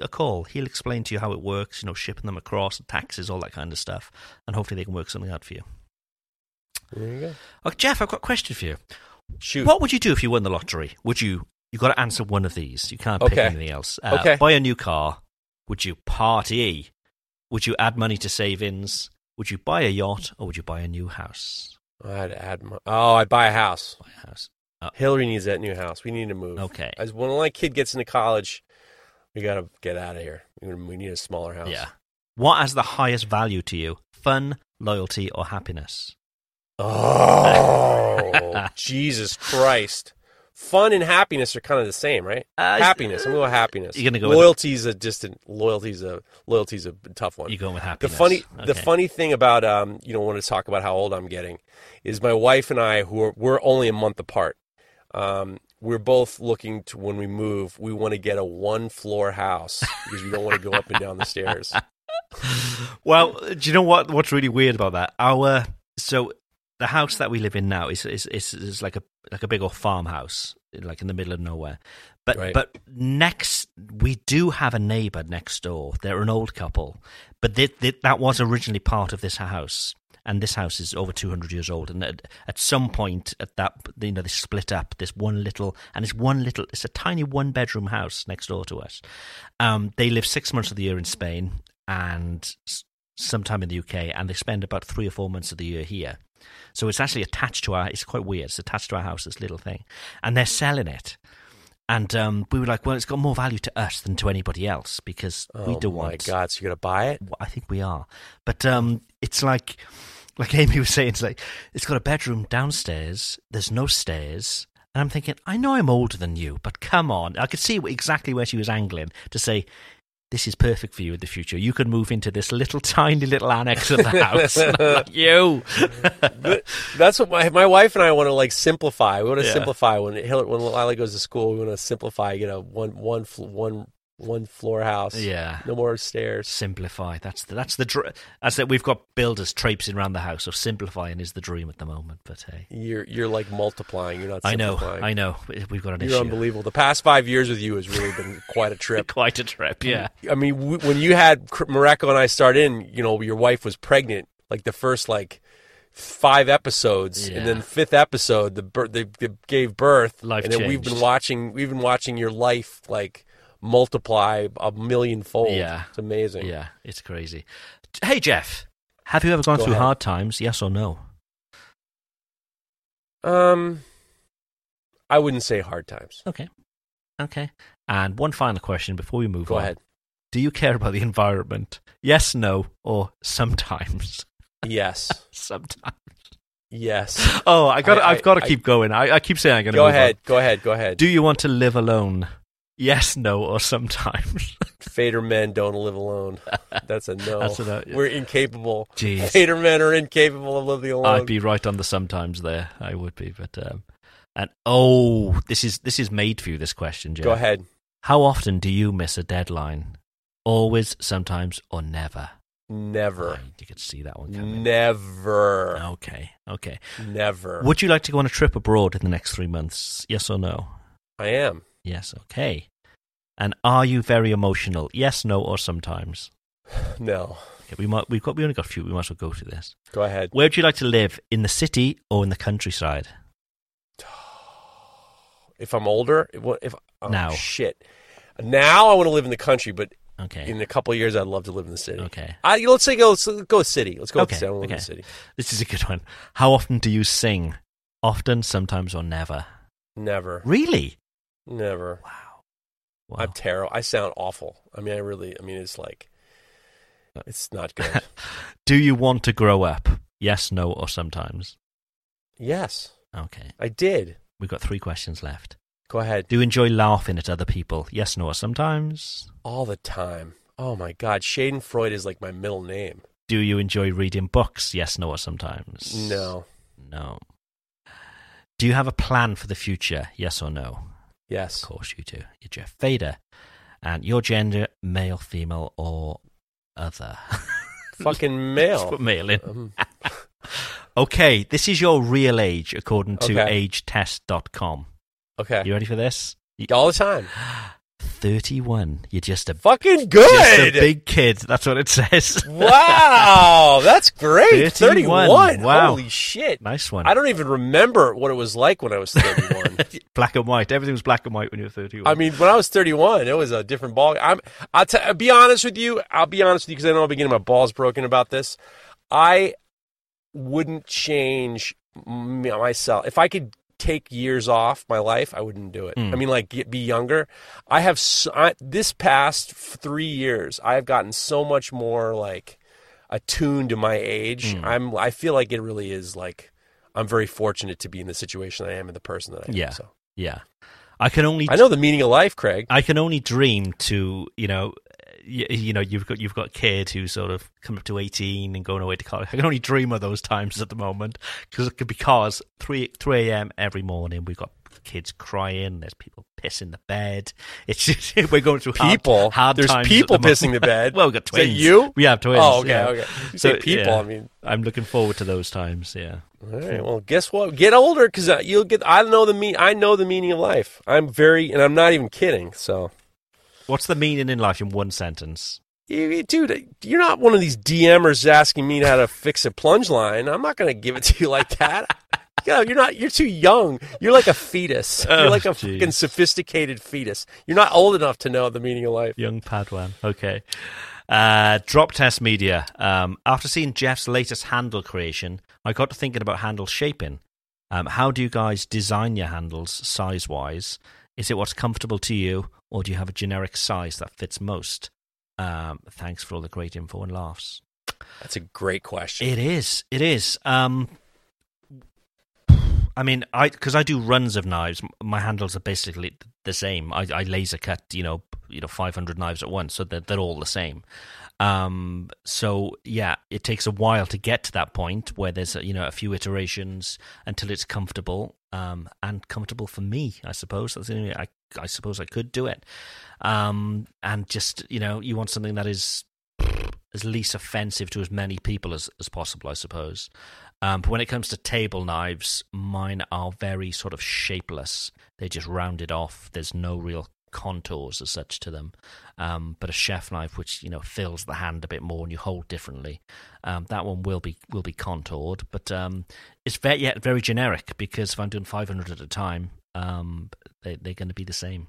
a call. He'll explain to you how it works. You know, shipping them across, taxes, all that kind of stuff, and hopefully they can work something out for you. there you go. Oh, Jeff, I've got a question for you. Shoot. What would you do if you won the lottery? Would you? You got to answer one of these. You can't pick Okay. anything else. Uh, Okay. Buy a new car. Would you party? Would you add money to savings? Would you buy a yacht or would you buy a new house? I'd add. My, oh, I'd buy a house. Buy a house. Hillary needs that new house. We need to move. Okay. As when my kid gets into college, we gotta get out of here. We need a smaller house. Yeah. What has the highest value to you? Fun, loyalty, or happiness? Oh, Jesus Christ! Fun and happiness are kind of the same, right? Uh, happiness. I'm going with happiness. You're gonna go with- loyalty's a distant. Loyalty's a loyalty's a tough one. You going with happiness? the funny the funny thing about um you know want to talk about how old I'm getting is my wife and I who are we're only a month apart. Um, we're both looking to when we move, we want to get a one floor house because we don't want to go up and down the stairs. Well, do you know what? What's really weird about that? Our so the house that we live in now is is is, is like a like a big old farmhouse, like in the middle of nowhere. But Right. but next we do have a neighbour next door. They're an old couple, but they, they, that was originally part of this house. And this house is over 200 years old. And at, at some point, at that, you know, they split up. This one little, and it's one little, it's a tiny one bedroom house next door to us. Um, they live six months of the year in Spain and sometime in the UK, and they spend about three or four months of the year here. So it's actually attached to our. It's quite weird. It's attached to our house. This little thing, and they're selling it. And um, we were like, well, it's got more value to us than to anybody else because we oh don't want. Oh my god! So you're gonna buy it? I think we are, but um, it's like, like Amy was saying, it's like it's got a bedroom downstairs. There's no stairs, and I'm thinking, I know I'm older than you, but come on. I could see exactly where she was angling to say. This is perfect for you in the future. You can move into this little tiny little annex of the house. Like, you. That's what my my wife and I want to like simplify. We want to Yeah. simplify when Hillary, when Lila goes to school. We want to simplify. You know, one one one one floor house. Yeah. No more stairs. Simplify. That's the that's the dr- that's that we've got builders traipsing around the house. So simplifying is the dream at the moment. But hey, You're you're like multiplying. You're not. I know, I know. We've got an You're issue. unbelievable. The past five years with you has really been quite a trip. Quite a trip. Yeah. I mean, w- when you had Mareko and I start in, you know, your wife was pregnant. Like the first like five episodes, Yeah. and then fifth episode, the bir- they, they gave birth. Life and then we've been watching. We've been watching your life like multiply a million fold. Yeah. it's amazing. Yeah, it's crazy. Hey, Jeff, have you ever gone Go through ahead. hard times? Yes or no? Um, I wouldn't say hard times. Okay. Okay. And one final question before we move Go on. ahead. Do you care about the environment? Yes, no, or sometimes? Yes. sometimes. Yes. Oh, I got. I- I've got to I- keep going. I, I keep saying I'm going to Go move ahead. On. Go ahead. Go ahead. Do you want to live alone? Yes, no, or sometimes. Fader men don't live alone. That's a no. That's a no. We're incapable. Jeez. Fader men are incapable of living alone. I'd be right on the sometimes there. I would be, but um, and oh, this is this is made for you. This question, Jeff. Go ahead. How often do you miss a deadline? Always, sometimes, or never? Never. Right, you could see that one coming. Never. Okay, okay. Never. Would you like to go on a trip abroad in the next three months? Yes or no? I am. Yes. Okay. And are you very emotional? Yes, no, or sometimes? No. Okay, we might. We've got. We only got a few. We might as well go through this. Go ahead. Where would you like to live? In the city or in the countryside? If I'm older, if, oh, Now. shit. Now I want to live in the country, but Okay. in a couple of years I'd love to live in the city. Okay. I, let's say go. Let's go city. Let's go Okay, city. I want to live in okay. the city. This is a good one. How often do you sing? Often, sometimes, or never? Never. Really? Never. Wow. Wow. I'm terrible. I sound awful. I mean, I really. I mean, it's like. It's not good. do you want to grow up? Yes, no, or sometimes? yes, Okay. I did. We've got three questions left. Go ahead. Do you enjoy laughing at other people? Yes, no, or sometimes? All the time. Oh my God, Schadenfreude is like my middle name. Do you enjoy reading books? Yes, no, or sometimes? No. No. Do you have a plan for the future? Yes or no? Yes. Of course you do. You're Jeff Fader. And your gender, male, female, or other? Fucking Let's male. put male in. Um, Okay, this is your real age according to Okay. agetest.com. okay. You ready for this? All the time. 31. You're just a, Fucking just a good. big kid. That's what it says. wow, that's great. 31. 31. Wow. Holy shit. nice one. I don't even remember what it was like when I was 31. black and white. Everything was black and white when you were 31. I mean, when I was 31, it was a different ball. I'm, I'll, t- I'll be honest with you. I'll be honest with you because I know I'll be getting my balls broken about this. I wouldn't change myself. If I could take years off my life, I wouldn't do it. Mm. I mean, like, get, be younger. I have, s I this past three years, I've gotten so much more, like, attuned to my age. Mm. I'm, I feel like it really is, like, I'm very fortunate to be in the situation I am and the person that I am. Yeah. So. yeah. I can only I know the meaning of life, Craig. I can only dream to, you know, you, you know, you've got you've got a kid who's sort of come up to eighteen and going away to college. I can only dream of those times at the moment because because three three a.m. every morning we've got kids crying. There's people pissing the bed. It's just we're going through People. Hard, There's times at people the pissing the bed. well, we've got twins. you? We have twins. Oh, okay, yeah. okay. You say people, yeah. I mean. I'm looking forward to those times. Yeah. All right. Well, guess what? Get older because uh, you'll get. I know the me. I know the meaning of life. I'm very, and I'm not even kidding. So, What's the meaning in life in one sentence? dude, you're not one of these DMers asking me how to fix a plunge line. I'm not going to give it to you like that. Yeah, you're not. You're too young. You're like a fetus. Oh, You're like a jeez. fucking sophisticated fetus. You're not old enough to know the meaning of life. Young Padawan. Okay. Uh, Drop Test Media. Um, after seeing Jeff's latest handle creation, I got to thinking about handle shaping. Um, how do you guys design your handles size wise? Is it what's comfortable to you, or do you have a generic size that fits most? Um, thanks for all the great info and laughs. That's a great question. It is. It is. Um, I mean, I because I do runs of knives. My handles are basically the same. I, I laser cut, you know, you know, five hundred knives at once, so they're, they're all the same. Um, so yeah, it takes a while to get to that point where there's you know a few iterations until it's comfortable. Um, and comfortable for me, I suppose. That's the only way I I suppose I could do it. Um, and just you know, you want something that is as least offensive to as many people as, as possible, I suppose. Um, but when it comes to table knives, mine are very sort of shapeless. They're just rounded off. There's no real contours as such to them. Um, but a chef knife, which you know fills the hand a bit more and you hold differently, um, that one will be will be contoured. But um, it's very yet very generic because if I'm doing 500 at a time, um, they, they're going to be the same.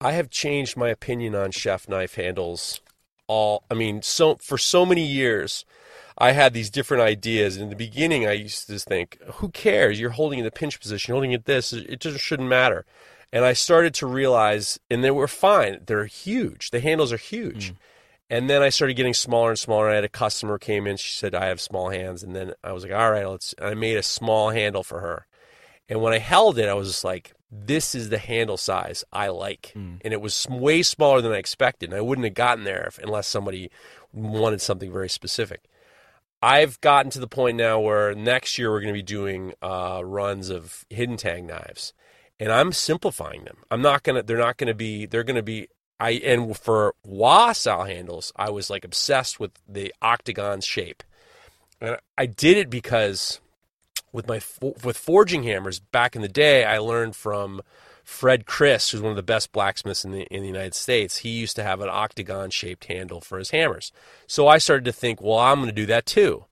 I have changed my opinion on chef knife handles. All I mean, so for so many years, I had these different ideas. In the beginning, I used to just think, "Who cares? You're holding in the pinch position, holding it this. It just shouldn't matter." And I started to realize, and they were fine. They're huge. The handles are huge. And then I started getting smaller and smaller. I had a customer came in. She said, "I have small hands." And then I was like, "All right, let's." I made a small handle for her. And when I held it, I was just like, this is the handle size I like. And it was way smaller than I expected. And I wouldn't have gotten there if, unless somebody wanted something very specific. I've gotten to the point now where next year we're going to be doing uh, runs of hidden tang knives. And I'm simplifying them. I'm not to, they're not to be, they're to be, I, and for wa style handles, I was like obsessed with the octagon shape. And I did it because with my with forging hammers back in the day, I learned from Fred Chris, who's one of the best blacksmiths in the in the United States. He used to have an octagon shaped handle for his hammers. So I started to think, well, I'm going to do that too.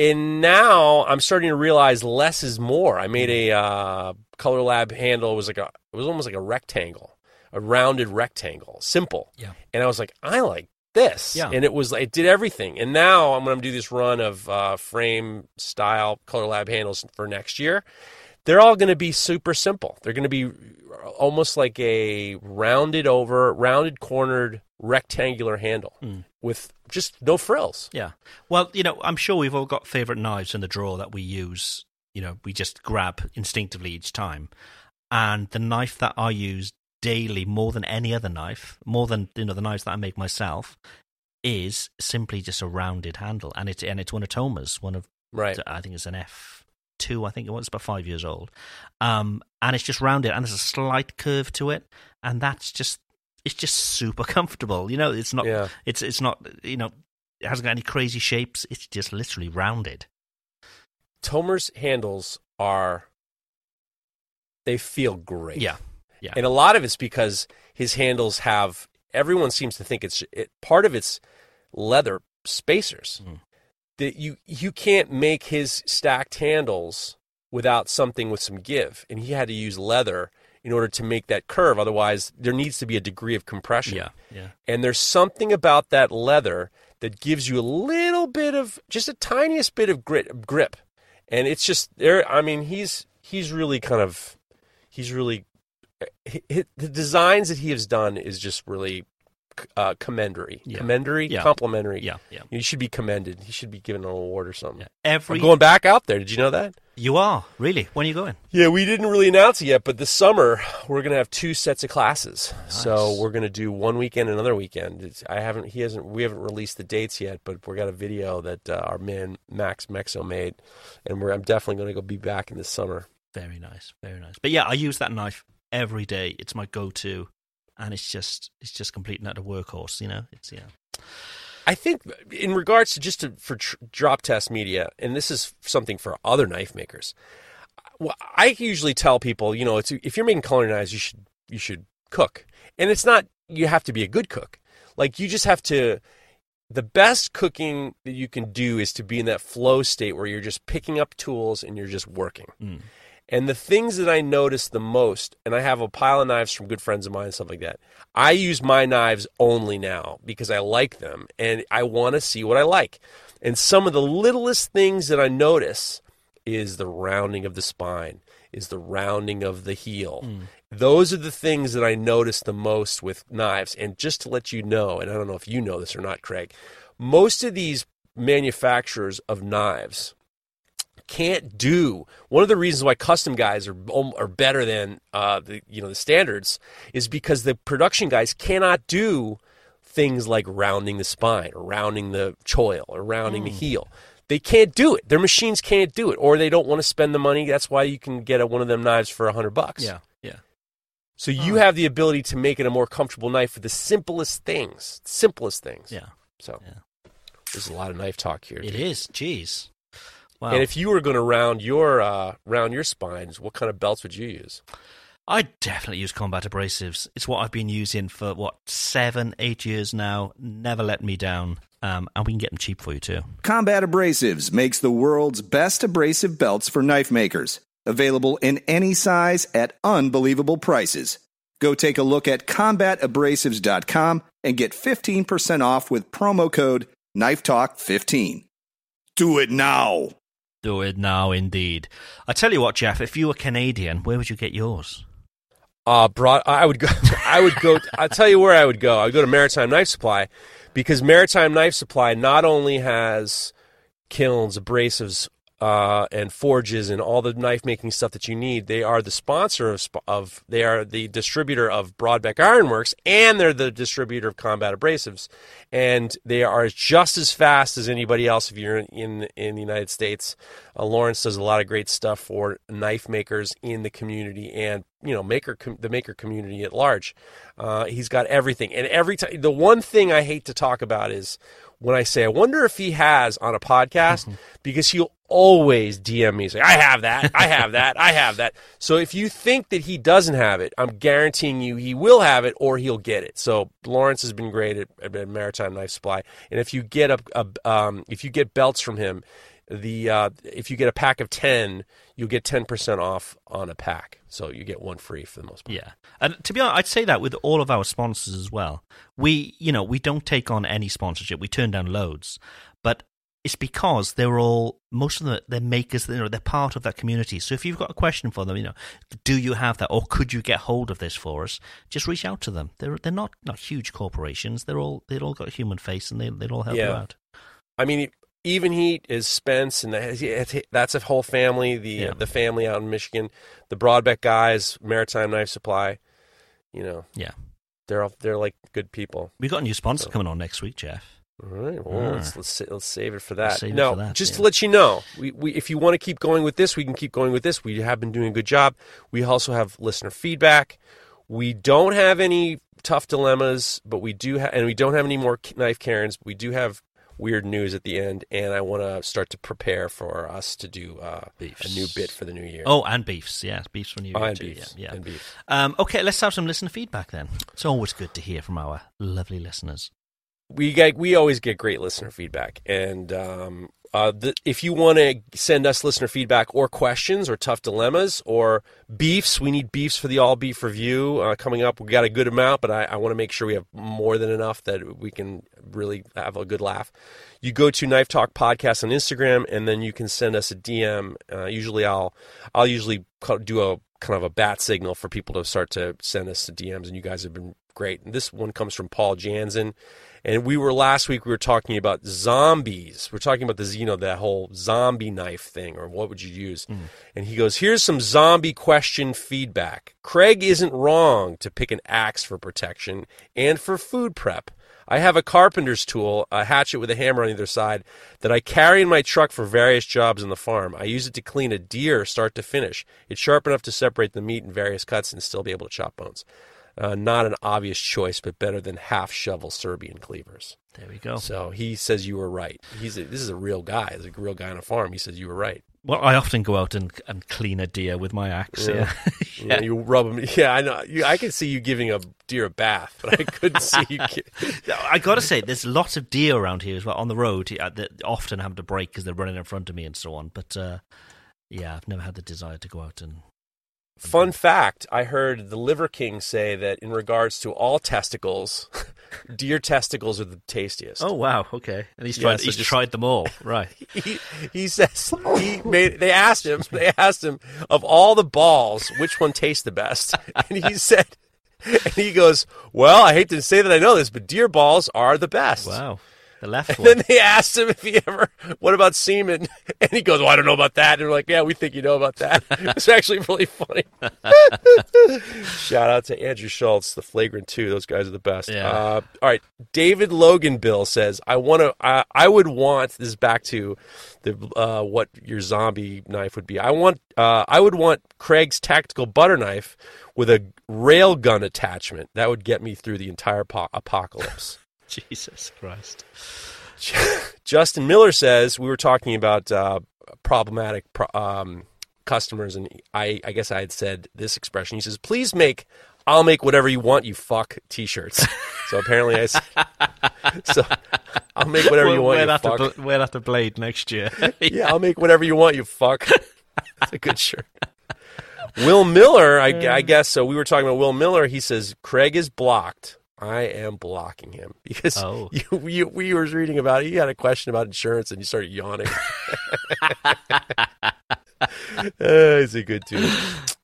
And now I'm starting to realize less is more. I made a uh, Color Lab handle. It was like a it was almost like a rectangle, a rounded rectangle, simple. Yeah. And I was like, I like this. Yeah. And it was like it did everything. And now I'm going to do this run of uh, frame style Color Lab handles for next year. They're all going to be super simple. They're going to be almost like a rounded over, rounded cornered rectangular handle with just no frills. Yeah. Well, you know, I'm sure we've all got favorite knives in the drawer that we use. You know, we just grab instinctively each time. And the knife that I use daily more than any other knife, more than you know the knives that I make myself, is simply just a rounded handle, and it's and it's one of Tomer's, one of Right. I think it's an F two. I think it was about five years old, um, and it's just rounded, and there's a slight curve to it, and that's just it's just super comfortable. You know, it's not Yeah. it's it's not you know it hasn't got any crazy shapes. It's just literally rounded. Tomer's handles are they feel great. Yeah, yeah. And a lot of it's because his handles have everyone seems to think it's it, part of it's leather spacers. Mhm. That you you can't make his stacked handles without something with some give, and he had to use leather in order to make that curve. Otherwise, there needs to be a degree of compression. Yeah, yeah. And there's something about that leather that gives you a little bit of just a tiniest bit of grit grip. And it's just there I mean he's he's really kind of he's really hi- hi- the designs that he has done is just really uh, commendary, Yeah. commendary, Yeah. complimentary. Yeah, yeah. He should be commended. He should be given an award or something. yeah. Every I'm going back out there. Did you know that? You are really when are you going? Yeah, we didn't really announce it yet, but this summer we're going to have two sets of classes. So we're going to do one weekend and another weekend. It's, I haven't, he hasn't, we haven't released the dates yet, but we got a video that uh, our man Max Mexo made, and we're, I'm definitely going to go be back in the summer. Very nice, very nice. But yeah, I use that knife every day. It's my go-to, and it's just it's just complete and utter workhorse. You know, it's yeah. I think in regards to just to, for tr- drop test media, and this is something for other knife makers. Well, I usually tell people, you know, if you're making culinary knives, you should you should cook, and it's not you have to be a good cook. Like you just have to. The best cooking that you can do is to be in that flow state where you're just picking up tools and you're just working. Mm. And the things that I notice the most, and I have a pile of knives from good friends of mine and stuff like that. I use my knives only now because I like them and I want to see what I like. And some of the littlest things that I notice is the rounding of the spine, is the rounding of the heel. Hmm. Those are the things that I notice the most with knives. And just to let you know, and I don't know if you know this or not, Craig, most of these manufacturers of knives can't do one of the reasons why custom guys are are better than uh, the you know the standards is because the production guys cannot do things like rounding the spine or rounding the choil or rounding the heel. They can't do it. Their machines can't do it, or they don't want to spend the money. That's why you can get a, one of them knives for a hundred bucks. Yeah, yeah. So you have the ability to make it a more comfortable knife for the simplest things, simplest things. Yeah. So Yeah. there's a lot of knife talk here. It is. Jeez. Wow. And if you were going to round your uh, round your spines, what kind of belts would you use? I definitely use combat abrasives. It's what I've been using for what seven, eight years now. Never let me down. Um, and we can get them cheap for you too. Combat Abrasives makes the world's best abrasive belts for knife makers. Available in any size at unbelievable prices. Go take a look at combatabrasives.com and get 15% off with promo code KNIFETALK15. Do it now. Do it now, indeed. I tell you what, Jeff. If you were Canadian, where would you get yours? Uh, broad. I would go. I would go. I'll tell you where I would go. I would go to Maritime Knife Supply because Maritime Knife Supply not only has kilns, abrasives, uh, and forges and all the knife making stuff that you need. They are the sponsor of, of they are the distributor of Brodbeck Ironworks and they're the distributor of Combat Abrasives, and they are just as fast as anybody else if you're in in, in the United States. Uh, Lawrence does a lot of great stuff for knife makers in the community and you know maker com- the maker community at large. Uh, he's got everything, and every time the one thing I hate to talk about is when I say I wonder if he has on a podcast because he'll always DM me say I have that, I have that, I have that. So if you think that he doesn't have it, I'm guaranteeing you he will have it or he'll get it. So Lawrence has been great at, at Maritime Knife Supply, and if you get a, a um, if you get belts from him, the uh, if you get a pack of ten, you'll get ten percent off on a pack. So you get one free for the most part. Yeah, and to be honest, I'd say that with all of our sponsors as well. We, you know, we don't take on any sponsorship. We turn down loads, but it's because they're all most of them they're makers. You know, they're part of that community. So if you've got a question for them, you know, do you have that, or could you get hold of this for us? Just reach out to them. They're they're not not huge corporations. They're all they've all got a human face, and they they all help you Yeah. out. I mean, Even Heat is Spence, and that's a whole family. The Yeah. the family out in Michigan, the Brodbeck guys, Maritime Knife Supply. You know, Yeah, they're all, they're like good people. we got a new sponsor coming on next week, Jeff. All right, well, Ah. let's, let's let's save it for that. no, for that, just to let you know, we, we if you want to keep going with this, we can keep going with this. We have been doing a good job. We also have listener feedback. We don't have any tough dilemmas, but we do have, and we don't have any more knife Karens. We do have weird news at the end, and I want to start to prepare for us to do uh, a new bit for the new year. Oh, and beefs. Yeah, beefs from you. Oh, and too. beefs, Yeah, yeah. and beef. Um, okay, let's have some listener feedback then. It's always good to hear from our lovely listeners. We get we always get great listener feedback. And um, uh, the, if you want to send us listener feedback or questions or tough dilemmas or beefs we need beefs for the all beef review uh, coming up. We got a good amount but i, I want to make sure we have more than enough that we can really have a good laugh. You go to knife talk podcast on instagram and then you can send us a dm uh, usually i'll i'll usually do a kind of a bat signal for people to start to send us the dms and you guys have been great. And this one comes from paul jansen and we were last week we were talking about zombies. We're talking about the, you know, that whole zombie knife thing, or what would you use? Mm. And he goes, "Here's some zombie question feedback. Craig isn't wrong to pick an axe for protection and for food prep. I have a carpenter's tool, a hatchet with a hammer on either side, that I carry in my truck for various jobs on the farm. I use it to clean a deer start to finish. It's sharp enough to separate the meat in various cuts and still be able to chop bones. Uh, not an obvious choice, but better than half shovel Serbian cleavers. There we go. So he says you were right. He's a, this is a real guy. He's a real guy on a farm. He says you were right. Well, I often go out and, and clean a deer with my axe. Yeah. Yeah, you rub him. Yeah, I know. You, I can see you giving a deer a bath, but I couldn't see you. I got to say, there's lots of deer around here as well on the road that often have to brake because they're running in front of me and so on. But uh, yeah, I've never had the desire to go out and. Fun fact: I heard the Liver King say that in regards to all testicles, deer testicles are the tastiest. Oh wow, okay. And he's Yeah, tried. so he's just- tried them all, right? he, he says he made. They asked him. They asked him of all the balls, which one tastes the best, and he said, and he goes, "Well, I hate to say that I know this, but deer balls are the best." Wow, the left And one. then they asked him if he ever, what about semen? And he goes, well, I don't know about that. And they're like, yeah, we think you know about that. It's actually really funny. Shout out to Andrew Schulz, the Flagrant Two. Those guys are the best. Yeah. Uh, all right. David Logan Bill says, I want to, I, I would want, this is back to the, uh, what your zombie knife would be. I want, uh, I would want Craig's tactical butter knife with a rail gun attachment. That would get me through the entire po- apocalypse. Jesus Christ. Justin Miller says we were talking about uh, problematic pro- um, customers, and I, I guess I had said this expression. He says, "Please make, I'll make whatever you want, you fuck T-shirts." so apparently, I said, so I'll make whatever you want, we'll, you fuck. to we'll have to blade next year. yeah, I'll make whatever you want, you fuck. It's a good shirt. Will Miller, I, I guess so. We were talking about Will Miller. He says Craig is blocked. I am blocking him because Oh. you, you, we were reading about it. You had a question about insurance and you started yawning. uh, he's a good dude.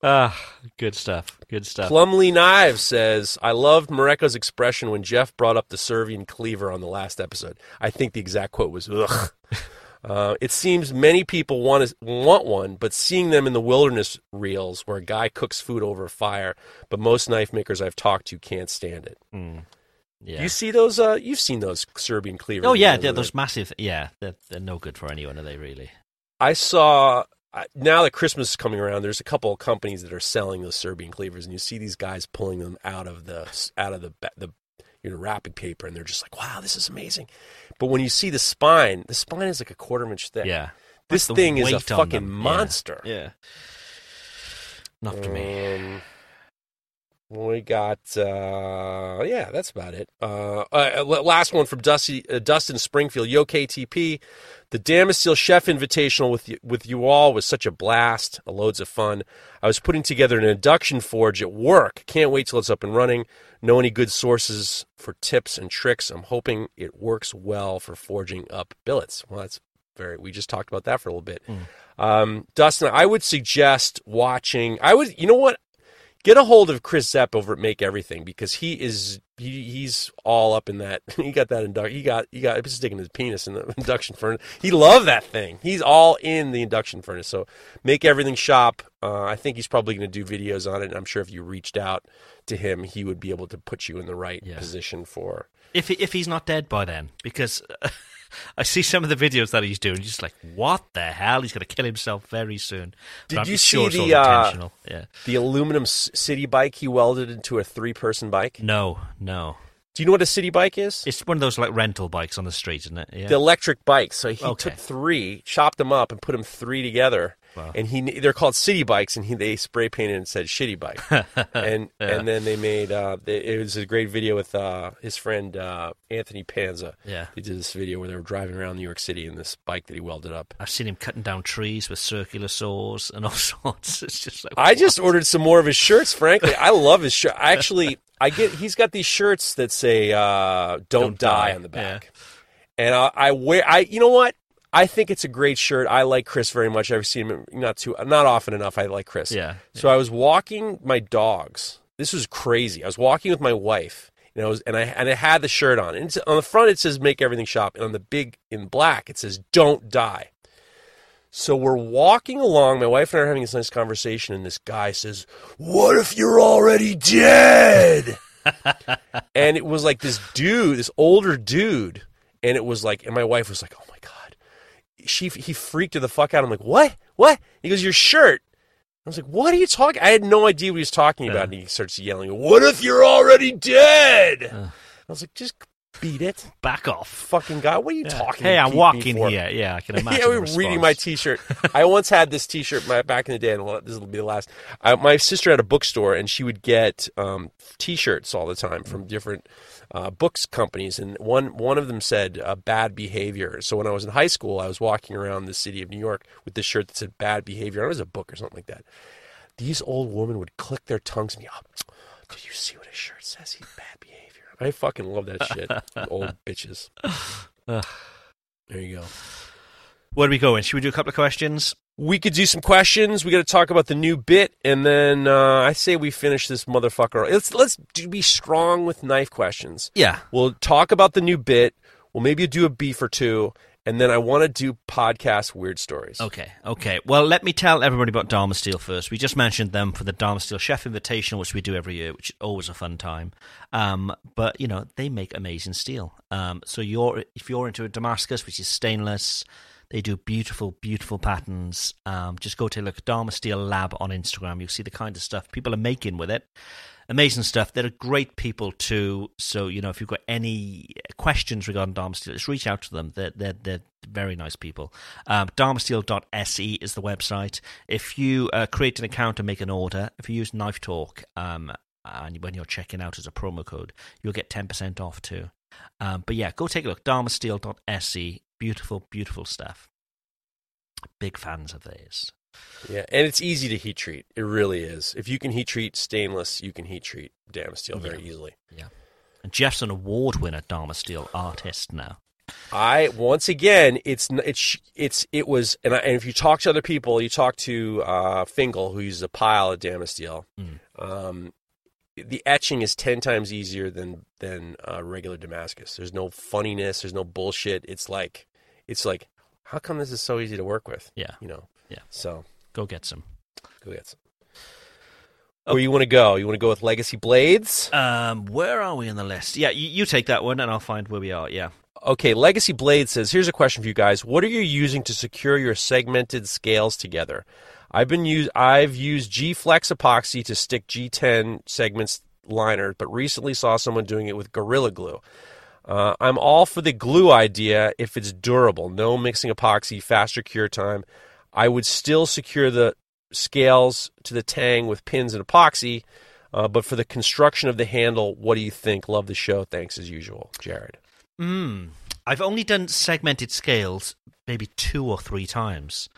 ah, good stuff. Good stuff. Plumley Knives says, I loved Mareko's expression when Jeff brought up the Serbian cleaver on the last episode. I think the exact quote was, ugh. Uh, it seems many people want to, want one, but seeing them in the wilderness reels where a guy cooks food over a fire, but most knife makers I've talked to can't stand it. Mm. Yeah. You see those? Uh, you've seen those Serbian cleavers? oh yeah, reels, they're right? those massive. Yeah, they're, they're no good for anyone, are they? Really? I saw now that Christmas is coming around. There's a couple of companies that are selling those Serbian cleavers, and you see these guys pulling them out of the out of the the you know wrapping paper, and they're just like, "Wow, this is amazing." But when you see the spine, the spine is like a quarter inch thick. Yeah. this thing is a fucking them. Monster. Yeah. Not for me. Um, we got uh, yeah, that's about it. Uh, uh, last one from Dusty uh, Dustin Springfield. Yo KTP, the Damasteel Chef Invitational with you, with you all was such a blast, a loads of fun. I was putting together an induction forge at work. Can't wait till it's up and running. Know any good sources for tips and tricks? I'm hoping it works well for forging up billets. Well, that's very. We just talked about that for a little bit. Um, Dustin, I would suggest watching. I would, you know what? Get a hold of Chris Zepp over at Make Everything because he is he, he's all up in that. He got that induction. He got he got sticking his penis in the induction furnace. He loved that thing. He's all in the induction furnace. So Make Everything Shop. Uh, I think he's probably going to do videos on it. And I'm sure if you reached out to him, he would be able to put you in the right Yeah. position for. If if he's not dead by then, because I see some of the videos that he's doing, just like what the hell? He's going to kill himself very soon. Did you sure see the, uh, intentional. Yeah. The aluminum city bike he welded into a three person bike. No, no. Do you know what a city bike is? It's one of those like rental bikes on the street, isn't it? Yeah. the electric bike. So he Okay. took three, chopped them up, and put them three together. Wow. And he they're called city bikes, and he they spray painted and said shitty bike. and Yeah. and then they made uh, they, it was a great video with uh, his friend uh, Anthony Panza. Yeah. he did this video where they were driving around New York City in this bike that he welded up. I've seen him cutting down trees with circular saws and all sorts. It's just like I just ordered some more of his shirts. Frankly, I love his shirt. I actually, I get he's got these shirts that say uh, "Don't, Don't die, die, on the back, and I, I wear. I you know what? I think it's a great shirt. I like Chris very much. I've seen him not too, not often enough. I like Chris. Yeah. So I was walking my dogs. This was crazy. I was walking with my wife. And I was, and I and I had the shirt on. And it's, on the front it says "Make Everything Shop," and on the big in black it says "Don't Die." So we're walking along. My wife and I are having this nice conversation, and this guy says, "What if you're already dead?" and it was like this dude, this older dude, and it was like, and my wife was like, "Oh my god," she he freaked her the fuck out. I'm like, "What? What?" He goes, "Your shirt." I was like, "What are you talking?" I had no idea what he was talking about. And he starts yelling, "What if you're already dead?" I was like, "Just beat it, Back off. fucking guy. What are you talking?" Hey, I'm walking here. Yeah, I can imagine. yeah, we were reading my. T-shirt. I once had this T-shirt back in the day, and well, this will be the last. I, my sister had a bookstore, and she would get um, T-shirts all the time from different uh, books companies, and one one of them said uh, "bad behavior." So when I was in high school, I was walking around the city of New York with this shirt that said "bad behavior." It was a book or something like that. These old women would click their tongues at me. Oh, did you see what his shirt says? He's bad behavior. I fucking love that shit. old bitches. There you go. Where are we go going? Should we do a couple of questions? We could do some questions. We got to talk about the new bit, and then uh, I say we finish this motherfucker. Let's let's do, be strong with knife questions. Yeah. We'll talk about the new bit. We'll maybe do a beef or two, and then I want to do podcast weird stories. Okay, okay. Well, let me tell everybody about Damasteel first. We just mentioned them for the Damasteel Chef Invitational, which we do every year, which is always a fun time. Um, but you know, they make amazing steel. Um, so you're if you're into a Damascus, which is stainless, they do beautiful, beautiful patterns. Um, just go take a look at Damasteel Lab on Instagram. You'll see the kind of stuff people are making with it. Amazing stuff. They're great people too. So you know, if you've got any questions regarding Damasteel, just reach out to them. They're they're, they're very nice people. Um, Damasteel.se is the website. If you uh, create an account and make an order, if you use Knife Talk, um, and when you're checking out as a promo code, you'll get ten percent off too. Um, but yeah, go take a look. Damasteel.se. Beautiful, beautiful stuff. Big fans of theirs. Yeah, and it's easy to heat treat. It really is. If you can heat treat stainless, you can heat treat Damasteel very easily. Yeah. And Jeff's an award winner Damasteel artist now. I once again, it's it's it's it was, and, I, and if you talk to other people, you talk to uh, Fingal, who uses a pile of Damasteel. Um, the etching is ten times easier than than uh, regular Damascus. There's no funniness. There's no bullshit. It's like it's like, how come this is so easy to work with? Yeah. You know. Yeah. So Go get some. go get some. Where you want to go? You want to go with Legacy Blades? Um, where are we in the list? Yeah, you, you take that one and I'll find where we are. Yeah. Okay, Legacy Blade says, here's a question for you guys. What are you using to secure your segmented scales together? I've been use I've used G Flex epoxy to stick G10 segments liner, but recently saw someone doing it with Gorilla Glue. Uh, I'm all for the glue idea if it's durable, no mixing epoxy, faster cure time. I would still secure the scales to the tang with pins and epoxy, uh, but for the construction of the handle, what do you think? Love the show. Thanks as usual, Jared. Mm. I've only done segmented scales maybe two or three times,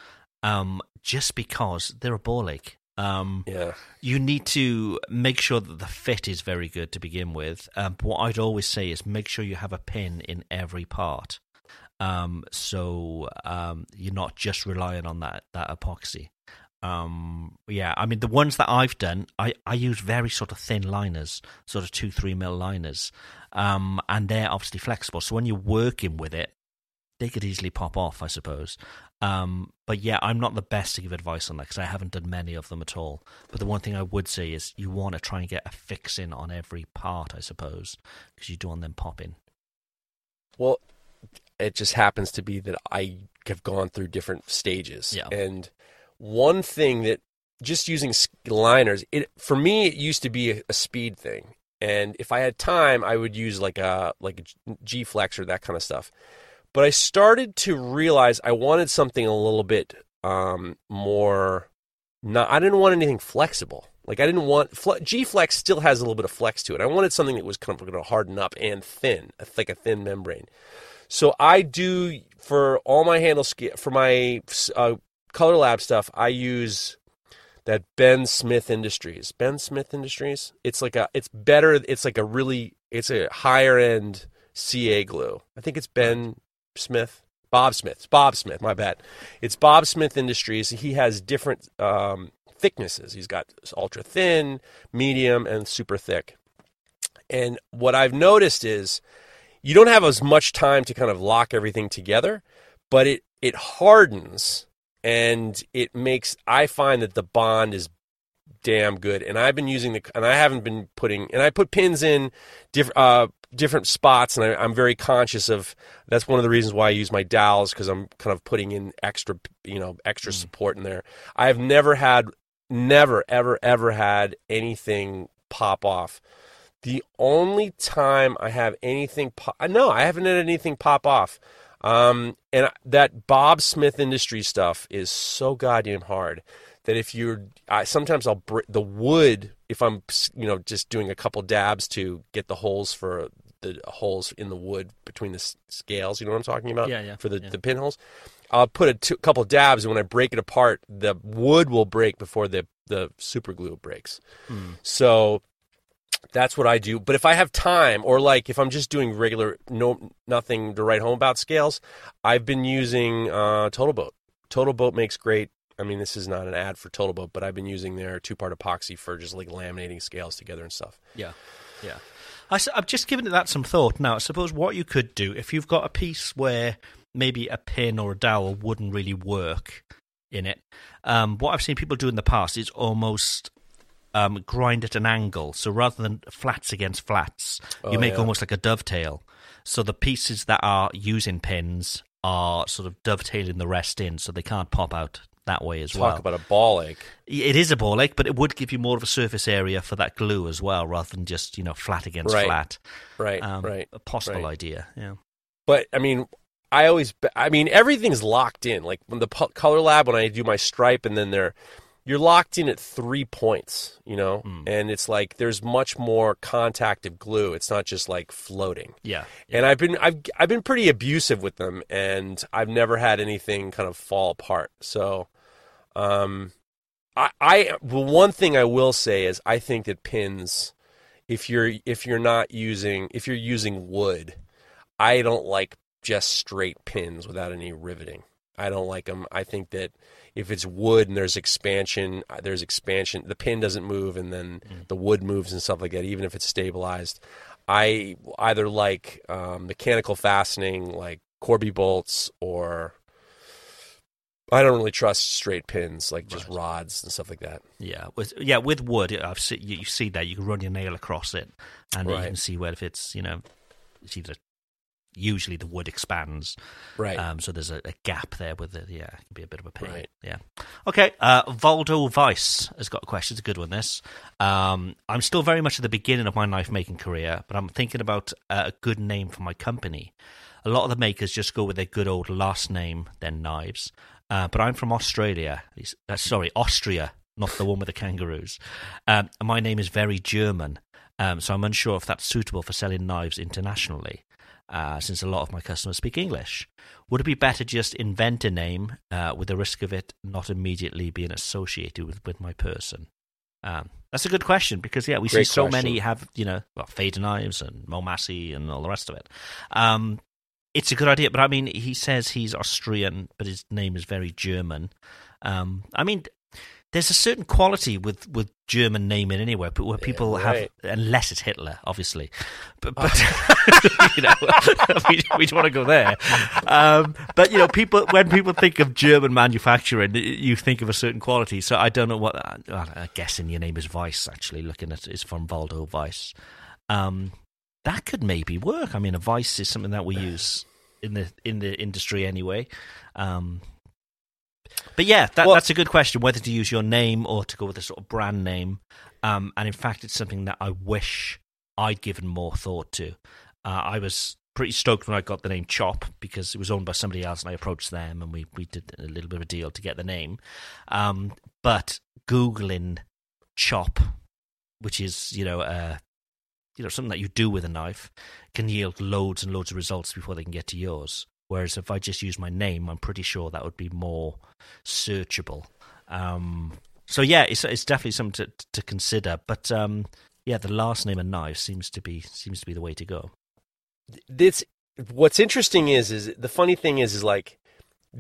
um, just because they're a ball ache. Um, Yeah. you need to make sure that the fit is very good to begin with. Um, what I'd always say is make sure you have a pin in every part, um, so um, you're not just relying on that that epoxy. Um, yeah, I mean the ones that I've done, I, I use very sort of thin liners, sort of two three mil liners, um, and they're obviously flexible. So when you're working with it, they could easily pop off, I suppose. Um, but yeah, I'm not the best to give advice on that because I haven't done many of them at all. But the one thing I would say is you want to try and get a fix in on every part, I suppose, because you don't want them popping. Well, it just happens to be that I have gone through different stages. Yeah. And one thing that just using liners, it for me it used to be a, a speed thing. And if I had time, I would use like a like a G Flex or that kind of stuff. But I started to realize I wanted something a little bit um, more. Not, I didn't want anything flexible. Like I didn't want G Flex still has a little bit of flex to it. I wanted something that was kind of going to harden up and thin, like a thin membrane. So I do for all my handle for my uh, color lab stuff. I use that Ben Smith Industries. Ben Smith Industries. It's like a. It's better. It's like a really. It's a higher end CA glue. I think it's Ben Smith. Bob Smith. It's Bob Smith. My bad. It's Bob Smith Industries. He has different um, thicknesses. He's got ultra thin, medium, and super thick. And what I've noticed is you don't have as much time to kind of lock everything together, but it it hardens and it makes I find that the bond is damn good. And I've been using the and I haven't been putting and I put pins in different uh, different spots, and I, am very conscious of. That's one of the reasons why I use my dowels because I'm kind of putting in extra you know extra mm. support in there. I have never had never ever ever had anything pop off. The only time I have anything pop, no, I haven't had anything pop off. Um, and that Bob Smith Industry stuff is so goddamn hard that if you're, I, sometimes I'll br- the wood if I'm you know just doing a couple dabs to get the holes for the holes in the wood between the scales. You know what I'm talking about? Yeah, yeah. For the yeah. the pinholes. I'll put a two, couple dabs, and when I break it apart, the wood will break before the the super glue breaks. Hmm. So that's what I do. But if I have time, or like if I'm just doing regular no nothing to write home about scales, I've been using uh, Total Boat. Total Boat makes great. I mean, this is not an ad for Total Boat, but I've been using their two part epoxy for just like laminating scales together and stuff. Yeah, yeah. I, have just given that some thought. Now, I suppose what you could do if you've got a piece where maybe a pin or a dowel wouldn't really work in it. Um, what I've seen people do in the past is almost um, grind at an angle. So rather than flats against flats, oh, you make yeah. almost like a dovetail. So the pieces that are using pins are sort of dovetailing the rest in, so they can't pop out that way as Talk well. Talk about a ball ache. It is a ball ache, but it would give you more of a surface area for that glue as well, rather than just you know flat against right. flat. Right, um, right. A possible right. idea, yeah. But I mean, I always, I mean, everything's locked in. Like when the color lab, when I do my stripe, and then they're you're locked in at three points, you know, mm. and it's like there's much more contact of glue. It's not just like floating. Yeah. And I've been I've I've been pretty abusive with them, and I've never had anything kind of fall apart. So, um, I I well, one thing I will say is I think that pins, if you're if you're not using if you're using wood, I don't like just straight pins without any riveting. I don't like them. I think that if it's wood and there's expansion, uh, there's expansion. The pin doesn't move, and then mm. the wood moves and stuff like that. Even if it's stabilized, I either like um, mechanical fastening, like Corby bolts, or I don't really trust straight pins, like just right. rods and stuff like that. Yeah, with yeah with wood, I've see, you see that you can run your nail across it, and right. you can see where if it's you know it's either usually the wood expands. Right. Um, so there's a, a, gap there with it. Yeah, it can be a bit of a pain. Right. Yeah. Okay. Uh, Valdo Weiss has got a question. It's a good one, this. Um, I'm still very much at the beginning of my knife making career, but I'm thinking about a good name for my company. A lot of the makers just go with their good old last name, then knives. Uh, but I'm from Australia. Uh, sorry, Austria, not the one with the kangaroos. Um, and my name is very German. Um, so I'm unsure if that's suitable for selling knives internationally uh, since a lot of my customers speak English. Would it be better just invent a name uh, with the risk of it not immediately being associated with, with my person? Um, that's a good question because yeah, we Great see so question. many have you know well, Fade knives and Momassi and all the rest of it. Um, it's a good idea, but I mean, he says he's Austrian, but his name is very German. Um, I mean, there's a certain quality with, with German naming anywhere, but where people yeah, right. have, unless it's Hitler, obviously. But, but you know, we, we don't want to go there. Um, but you know, people when people think of German manufacturing, you think of a certain quality. So I don't know what. Uh, I'm guessing your name is Weiss. Actually, looking at it's from Waldo Weiss. Um, that could maybe work. I mean, a vice is something that we use in the in the industry anyway. Um, but yeah, that, well, that's a good question whether to use your name or to go with a sort of brand name. Um, and in fact, it's something that I wish I'd given more thought to. Uh, I was pretty stoked when I got the name Chop because it was owned by somebody else, and I approached them and we, we did a little bit of a deal to get the name. Um, but Googling Chop, which is, you know, uh, you know, something that you do with a knife, can yield loads and loads of results before they can get to yours. Whereas if I just use my name, I'm pretty sure that would be more searchable. Um, so yeah, it's it's definitely something to to consider. But um, yeah, the last name and knife seems to be seems to be the way to go. It's what's interesting is is the funny thing is is like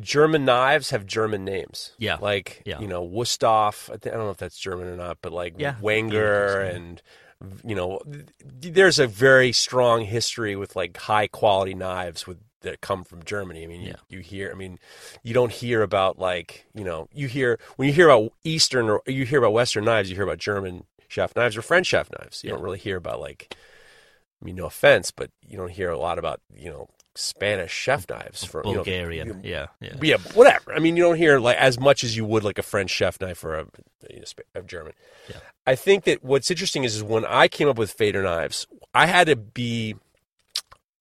German knives have German names. Yeah, like yeah. you know Wusthof. I, I, don't know if that's German or not, but like yeah. Wenger yeah, and you know, there's a very strong history with like high quality knives with that come from Germany. I mean, you, you hear. I mean, you don't hear about like you know you hear when you hear about Eastern or you hear about Western knives, you hear about German chef knives or French chef knives. You Yeah. don't really hear about like. I mean, no offense, but you don't hear a lot about you know Spanish chef knives from you know, Bulgarian. you- yeah, yeah. yeah, whatever. I mean, you don't hear like as much as you would like a French chef knife or a, you know, a German. Yeah. I think that what's interesting is, is when I came up with fader knives, I had to be.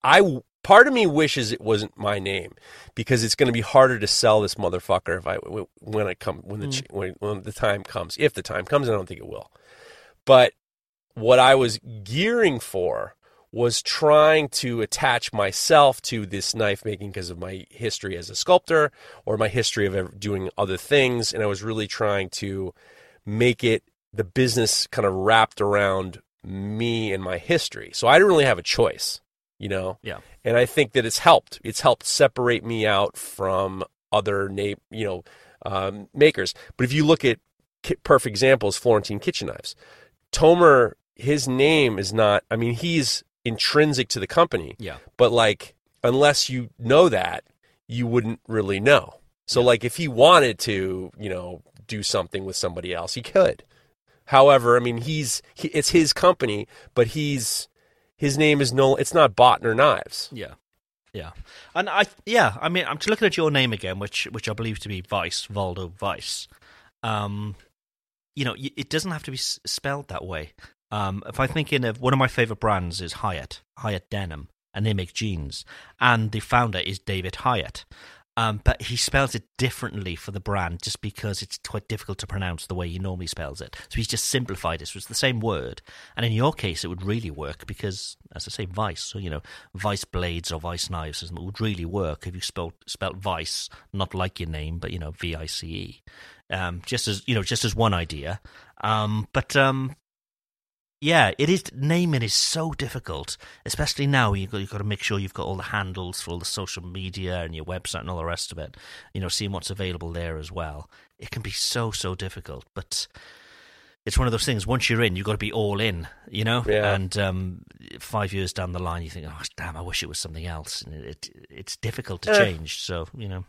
I part of me wishes it wasn't my name because it's going to be harder to sell this motherfucker if I when I come when the mm. ch when, when the time comes if the time comes. and I don't think it will. But what I was gearing for was trying to attach myself to this knife making because of my history as a sculptor or my history of doing other things. And I was really trying to make it the business kind of wrapped around me and my history. So I didn't really have a choice, you know? Yeah. And I think that it's helped. It's helped separate me out from other na- you know, um, makers. But if you look at ki- perfect examples, Florentine kitchen knives, Tomer, his name is not. I mean, he's intrinsic to the company, Yeah. but like unless you know that, you wouldn't really know. So like if he wanted to, you know, do something with somebody else, he could. However, I mean, he's he, it's his company, but he's his name is no. It's not Botner Knives. Yeah, yeah, and I yeah, I mean, I'm just looking at your name again, which which I believe to be Vice Valdo Vice. Um, you know, it doesn't have to be spelled that way. Um, if I'm thinking of one of my favorite brands is Hiut, Hiut Denim, and they make jeans, and the founder is David Hieatt. Um, but he spells it differently for the brand just because it's quite difficult to pronounce the way he normally spells it. So he's just simplified it. So it's the same word. And in your case, it would really work because, as I say, vice. So, you know, vice blades or vice knives it would really work if you spelled, spelled vice, not like your name, but, you know, V I C E. Um, just as, you know, just as one idea. Um, but, um, yeah, it is. Naming is so difficult, especially now. You've got, you've got to make sure you've got all the handles for all the social media and your website and all the rest of it. You know, seeing what's available there as well. It can be so so difficult, but it's one of those things. Once you're in, you've got to be all in. You know, Yeah. and um, five years down the line, you think, oh damn, I wish it was something else. And it, it it's difficult to Eh. change. So you know,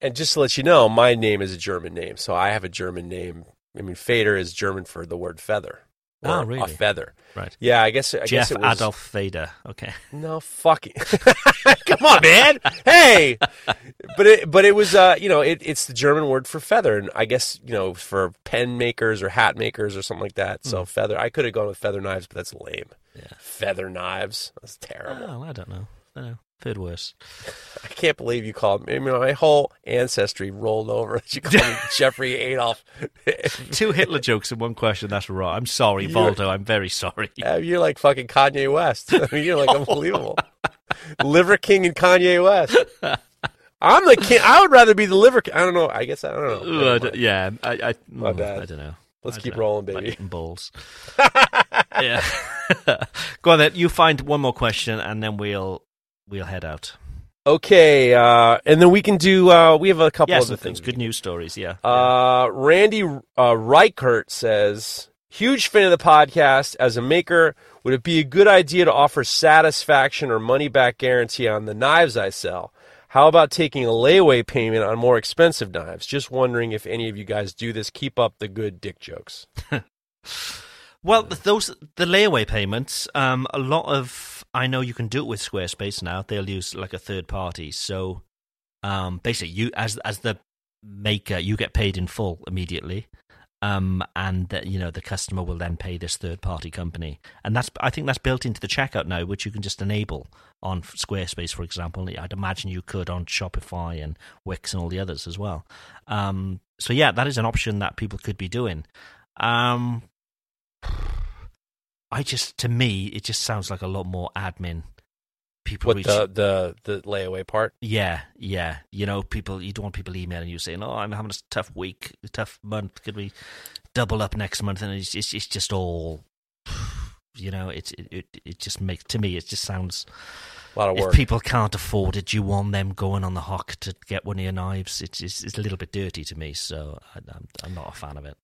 And just to let you know, my name is a German name, so I have a German name. I mean, Fader is German for the word feather. Or Oh, really? A feather. right? Yeah, I guess. I Jeff guess it was, Adolf Fader. Okay. No fucking. Come on, man. Hey, but it but it was uh you know it, it's the German word for feather, and I guess you know for pen makers or hat makers or something like that. So feather. I could have gone with feather knives, but that's lame. Hmm. Yeah. Feather knives. That's terrible. Oh, I don't know. I don't know. Third worst. I can't believe you called me. I mean, my whole ancestry rolled over. You called me Jeffrey Adolf. Two Hitler jokes in one question. That's right. I'm sorry, Valdo. I'm very sorry. Yeah, You're like fucking Kanye West. I mean, you're like unbelievable. Liver King and Kanye West. I'm the king. I would rather be the liver. King. I don't know. I guess I don't know. Ooh, I Never d- yeah, I, I, My mm, bad. I don't know. Let's I keep know. rolling, Like baby. eating balls. yeah. Go on then. You find one more question, and then we'll we'll head out. Okay, uh, and then we can do. Uh, we have a couple Yeah, other things. things. Good news stories. Yeah. Uh, Randy uh, Reichert says, huge fan of the podcast. As a maker, would it be a good idea to offer satisfaction or money back guarantee on the knives I sell? How about taking a layaway payment on more expensive knives? Just wondering if any of you guys do this. Keep up the good dick jokes. Well, those the layaway payments. Um, a lot of I know you can do it with Squarespace now. They'll use like a third party. So, um, basically, you as as the maker, you get paid in full immediately. Um, and you know the customer will then pay this third party company, and that's I think that's built into the checkout now, which you can just enable on Squarespace, for example. I'd imagine you could on Shopify and Wix and all the others as well. Um, so yeah, that is an option that people could be doing. Um, I just, to me, it just sounds like a lot more admin. People What reach, the, the the layaway part? yeah, yeah. You know, people. You don't want people emailing you saying, "Oh, I'm having a tough week, a tough month. Could we double up next month?" And it's it's, it's just all, you know, it, it it just makes to me. It just sounds. A lot of work. If people can't afford it, you want them going on the hook to get one of your knives. It's it's, it's a little bit dirty to me, so I, I'm I'm not a fan of it.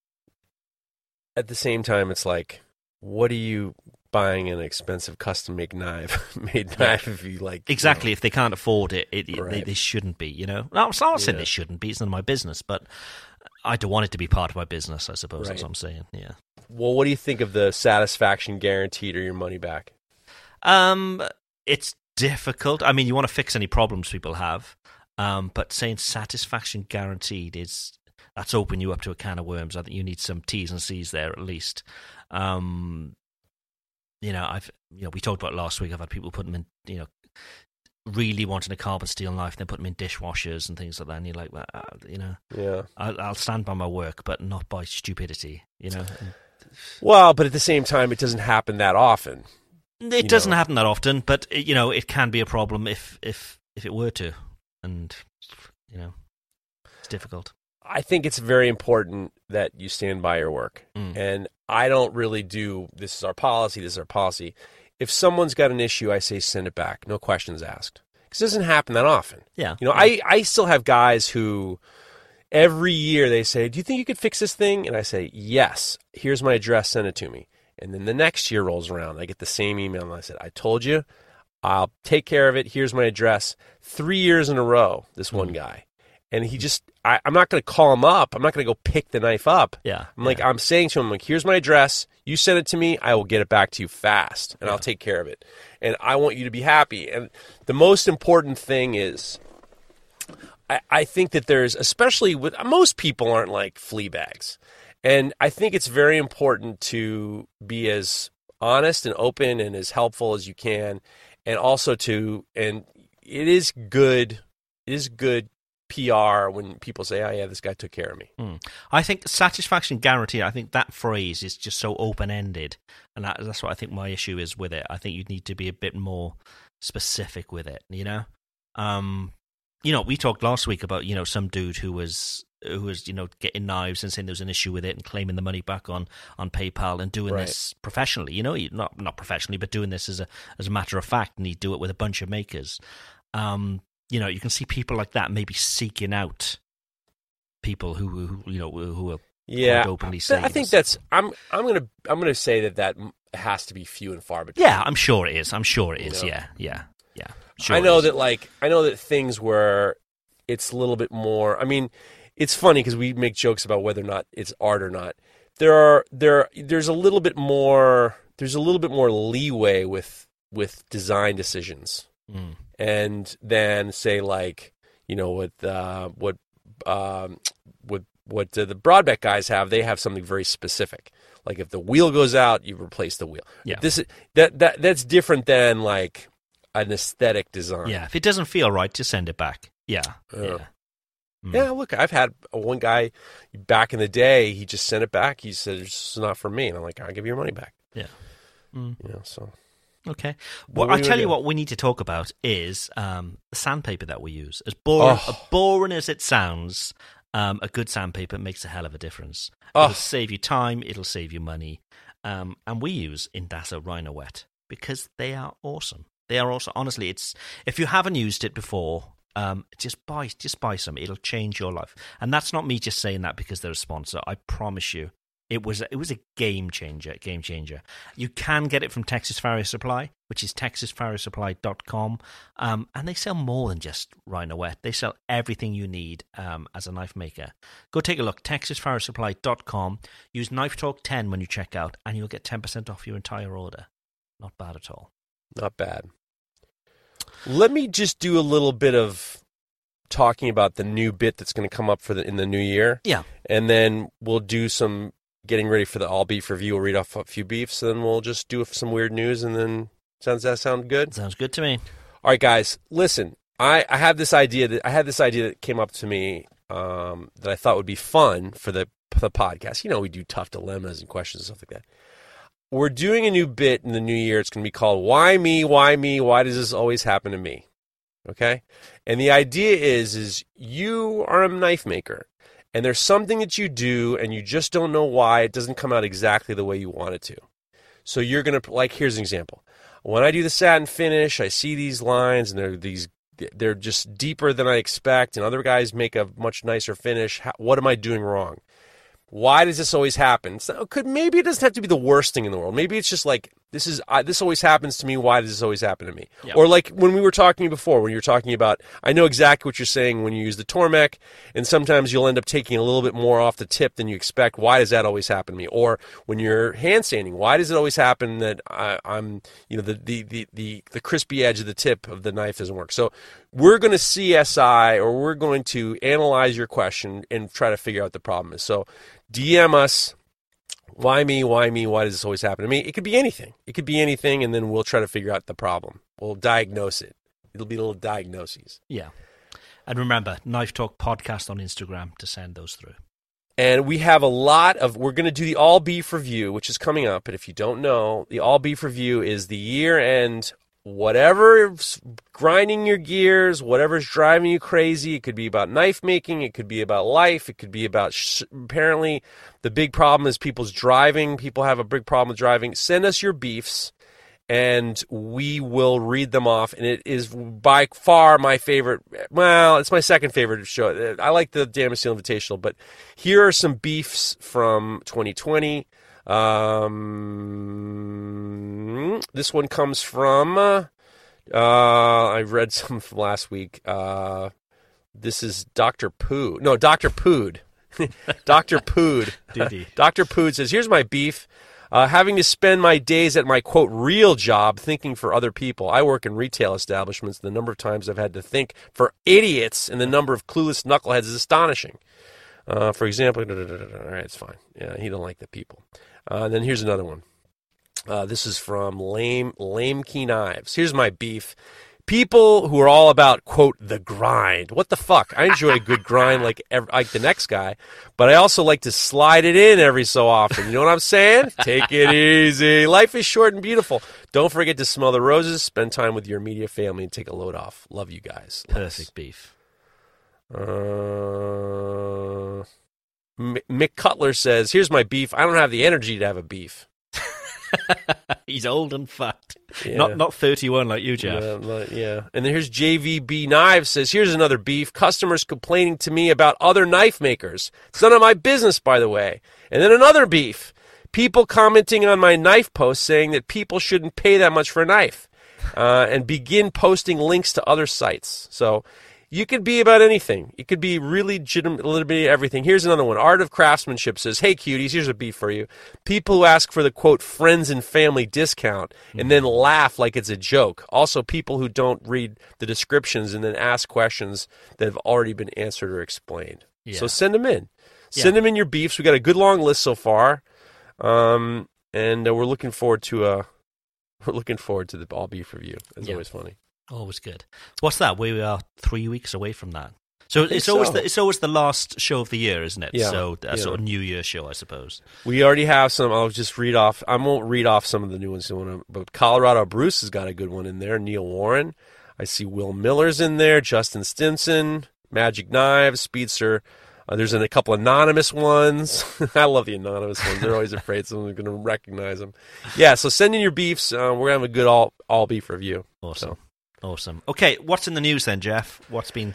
At the same time, it's like, what are you buying an expensive custom made knife made knife if you like you Exactly. If they can't afford it, it, it they, Right. they shouldn't be. You know. No, I'm not saying Yeah. they shouldn't be. It's none of my business, but I don't want it to be part of my business. I suppose that's what I'm saying. Yeah. well what do you think of the satisfaction guaranteed or your money back Um, it's difficult. I mean, you want to fix any problems people have, um, but saying satisfaction guaranteed is that's opening you up to a can of worms. I think you need some T's and C's there at least. Um, you know, I've you know we talked about last week. I've had people put them in, you know, really wanting a carbon steel knife, then put them in dishwashers and things like that. And you're like, well, uh, you know, yeah I'll, I'll stand by my work, but not by stupidity. You know, well but at the same time it doesn't happen that often It doesn't know. happen that often, but you know it can be a problem if if if it were to, and you know it's difficult. I think it's very important that you stand by your work. Mm. And I don't really do this is our policy, this is our policy. If someone's got an issue, I say send it back, no questions asked. Because it doesn't happen that often. Yeah, You know, I, I still have guys who every year they say, Do you think you could fix this thing? And I say, Yes. Here's my address, send it to me. And then the next year rolls around. I get the same email and I said, I told you, I'll take care of it. Here's my address. Three years in a row, this one guy. And he just, I, I'm not going to call him up. I'm not going to go pick the knife up. yeah. I'm like, I'm saying to him, like, here's my address. You send it to me. I will get it back to you fast, and I'll take care of it. And I want you to be happy. And the most important thing is, I, I think that there's, especially with most people aren't like flea bags, and I think it's very important to be as honest and open and as helpful as you can, and also to, and it is good, it is good PR when people say, "Oh yeah, this guy took care of me." Mm. I think satisfaction guaranteed. I think that phrase is just so open ended, and that, that's what I think my issue is with it. I think you need to be a bit more specific with it. You know, um, you know, we talked last week about you know some dude who was who was you know getting knives and saying there was an issue with it and claiming the money back on on PayPal and doing Right. this professionally. You know, not not professionally, but doing this as a as a matter of fact, and he'd do it with a bunch of makers. Um, you know, you can see people like that maybe seeking out people who, who you know who are yeah openly saying I think this. that's I'm I'm gonna I'm gonna say that that has to be few and far between. yeah i'm sure it is i'm sure it is. You know? yeah yeah yeah sure I know that like I know that things where it's a little bit more. I mean, it's funny because we make jokes about whether or not it's art or not. There are there there's a little bit more there's a little bit more leeway with with design decisions Mm. and then say like you know what uh, what um, what what uh, the Brodbeck guys have? They have something very specific. Like if the wheel goes out you replace the wheel. Yeah. this is that that that's different than like an aesthetic design. Yeah. If it doesn't feel right just send it back. Yeah. Yeah. yeah. Mm. yeah look I've had one guy back in the day he just sent it back. He said it's not for me. And I'm like I'll give you your money back. Yeah. Mm. you know so okay well i tell you what we need to talk about is um, the sandpaper that we use as boring, Oh. as boring as it sounds um, a good sandpaper makes a hell of a difference Oh. it'll save you time it'll save you money um, and we use Indasa Rhynowet because they are awesome. They are also honestly, it's if you haven't used it before, um, just buy just buy some. It'll change your life. And that's not me just saying that because they're a sponsor. I promise you, it was it was a game changer. Game changer. You can get it from Texas Farrier Supply, which is texasfarriersupply.com, um, and they sell more than just Rhynowet. They sell everything you need um, as a knife maker. Go take a look. texasfarriersupply.com. Use Knife Talk 10 when you check out, and you'll get 10% off your entire order. Not bad at all. Not bad. Let me just do a little bit of talking about the new bit that's going to come up for the in the new year, Yeah. and then we'll do some getting ready for the all beef review. We'll read off a few beefs, and then we'll just do some weird news, and then sounds that sound good? Sounds good to me. All right, guys, listen. I, I have this idea that I had this idea that came up to me um, that I thought would be fun for the the podcast. You know, we do tough dilemmas and questions and stuff like that. We're doing a new bit in the new year. It's going to be called "Why Me? Why Me? Why does this always happen to me?" Okay, and the idea is is you are a knife maker, and there's something that you do, and you just don't know why it doesn't come out exactly the way you want it to. So you're gonna like here's an example. When I do the satin finish, I see these lines, and they're these they're just deeper than I expect, and other guys make a much nicer finish. How, what am I doing wrong? Why does this always happen? So could maybe it doesn't have to be the worst thing in the world. Maybe it's just like This is I, this always happens to me. Why does this always happen to me? Yeah. Or like when we were talking before, when you were talking about, I know exactly what you're saying when you use the Tormek, and sometimes you'll end up taking a little bit more off the tip than you expect. Why does that always happen to me? Or when you're hand sanding, why does it always happen that I, I'm, you know, the, the the the the crispy edge of the tip of the knife doesn't work? So we're going to CSI or we're going to analyze your question and try to figure out what the problem is. So DM us why me? Why me? Why does this always happen to me? It could be anything. It could be anything, and then we'll try to figure out the problem. We'll diagnose it. It'll be little diagnoses. Yeah. And remember, Knife Talk podcast on Instagram to send those through. And we have a lot of. We're going to do the all beef review, which is coming up. And if you don't know, the all beef review is the year end. Whatever's grinding your gears, whatever's driving you crazy. It could be about knife making. It could be about life. It could be about. Sh- apparently, the big problem is people's driving. People have a big problem with driving. Send us your beefs and we will read them off. And it is by far my favorite. Well, it's my second favorite show. I like the Damasteel Invitational, but here are some beefs from 2020. Um, this one comes from. Uh, I read some from last week. Uh, this is Dr. Poo. No, Dr. Pood. Dr. Pood. Dr. Pood says, Here's my beef. Uh, having to spend my days at my quote real job thinking for other people. I work in retail establishments. The number of times I've had to think for idiots and the number of clueless knuckleheads is astonishing. Uh, for example, all right, it's fine. Yeah, he don't like the people. Uh, then here's another one. Uh, this is from Lame Lame Key Knives. Here's my beef. People who are all about quote the grind. What the fuck? I enjoy a good grind like ev- like the next guy, but I also like to slide it in every so often. You know what I'm saying? Take it easy. Life is short and beautiful. Don't forget to smell the roses. Spend time with your media family and take a load off. Love you guys. Perfect beef. Uh, Mick Cutler says, "Here's my beef. I don't have the energy to have a beef." He's old and fat. Yeah. Not not 31 like you, Jeff. Yeah, but- yeah. And then here's JVB Knives says, here's another beef. Customers complaining to me about other knife makers. It's none of my business, by the way. And then another beef. People commenting on my knife post saying that people shouldn't pay that much for a knife. Uh, and begin posting links to other sites. So you could be about anything. It could be really legitimate, legitimate everything. Here's another one. Art of Craftsmanship says, "Hey cuties, here's a beef for you. People who ask for the quote friends and family discount and then laugh like it's a joke. Also, people who don't read the descriptions and then ask questions that have already been answered or explained. So send them in. Yeah. Send them in your beefs. We got a good long list so far, um, and uh, we're looking forward to uh, we're looking forward to the all beef review. It's Yeah. always funny. Always good. What's that? We are three weeks away from that. So it's always so. the, it's always the last show of the year, isn't it? Yeah, So a yeah. sort of New Year show, I suppose. We already have some. I'll just read off. I won't read off some of the new ones. But Colorado Bruce has got a good one in there. Neil Warren. I see Will Miller's in there. Justin Stinson. Magic Knives. Speedster. Uh, there's a couple anonymous ones. I love the anonymous ones. They're always afraid someone's going to recognize them. Yeah, so send in your beefs. Uh, we're going to have a good all, all beef review. Awesome. So. Awesome. Okay, what's in the news then, Jeff? What's been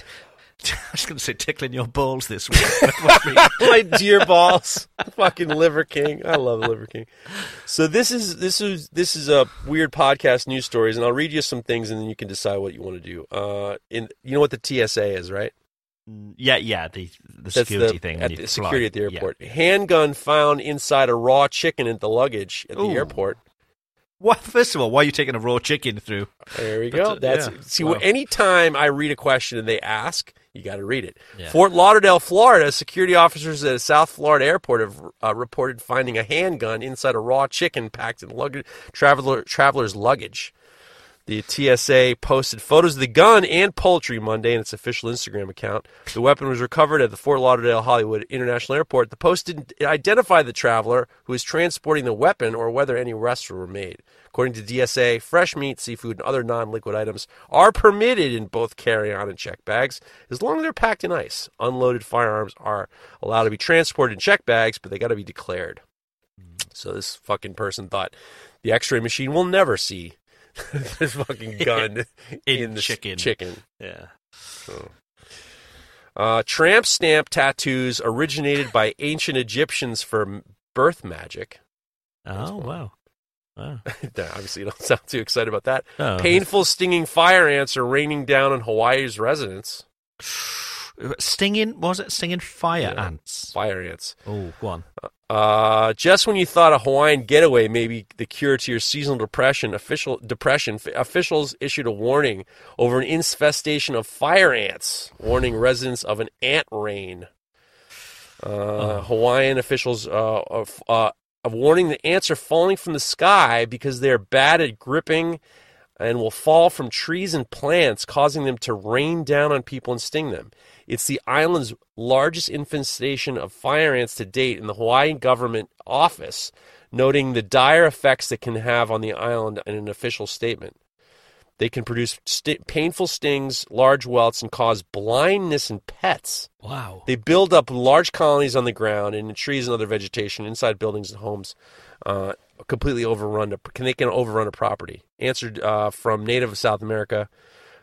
I was going to say tickling your balls this week. My dear balls, fucking Liver King. I love Liver King. So this is this is this is a weird podcast news stories, and I'll read you some things, and then you can decide what you want to do. Uh, in you know what the TSA is, right? yeah, yeah, the the security the, thing. at the fly. security at the Yeah. airport. Handgun found inside a raw chicken at the luggage at the airport. What? First of all, why are you taking a raw chicken through? There we go. it, That's yeah. see. Wow. Anytime I read a question and they ask, you got to read it. Yeah. Fort Lauderdale, Florida. Security officers at a South Florida airport have uh, reported finding a handgun inside a raw chicken packed in luggage, traveler traveler's luggage. The TSA posted photos of the gun and poultry Monday in its official Instagram account. The weapon was recovered at the Fort Lauderdale Hollywood International Airport. The post didn't identify the traveler who was transporting the weapon or whether any arrests were made. According to TSA, fresh meat, seafood, and other non liquid items are permitted in both carry on and check bags as long as they're packed in ice. Unloaded firearms are allowed to be transported in check bags, but they got to be declared. So this fucking person thought the x ray machine will never see this fucking gun In in, the chicken. chicken. Yeah. So. Uh, tramp stamp tattoos originated by ancient Egyptians for birth magic. Oh wow. Oh. Obviously, you don't sound too excited about that. Oh. Painful, stinging fire ants are raining down on Hawaii's residents. Stinging, was it stinging fire Yeah. ants? Fire ants. Oh, go on. Uh, just when you thought a Hawaiian getaway may be the cure to your seasonal depression, official depression, officials issued a warning over an infestation of fire ants, warning residents of an ant rain. Uh, Hawaiian officials uh, of, uh, of warning the ants are falling from the sky because they are bad at gripping and will fall from trees and plants, causing them to rain down on people and sting them. It's the island's largest infestation of fire ants to date, and the Hawaiian government office noting the dire effects that can have on the island in an official statement. They can produce st- painful stings, large welts, and cause blindness in pets. Wow. They build up large colonies on the ground and in trees and other vegetation inside buildings and homes, uh, completely overrun. A, can they can overrun a property? Answered uh, from native of South America,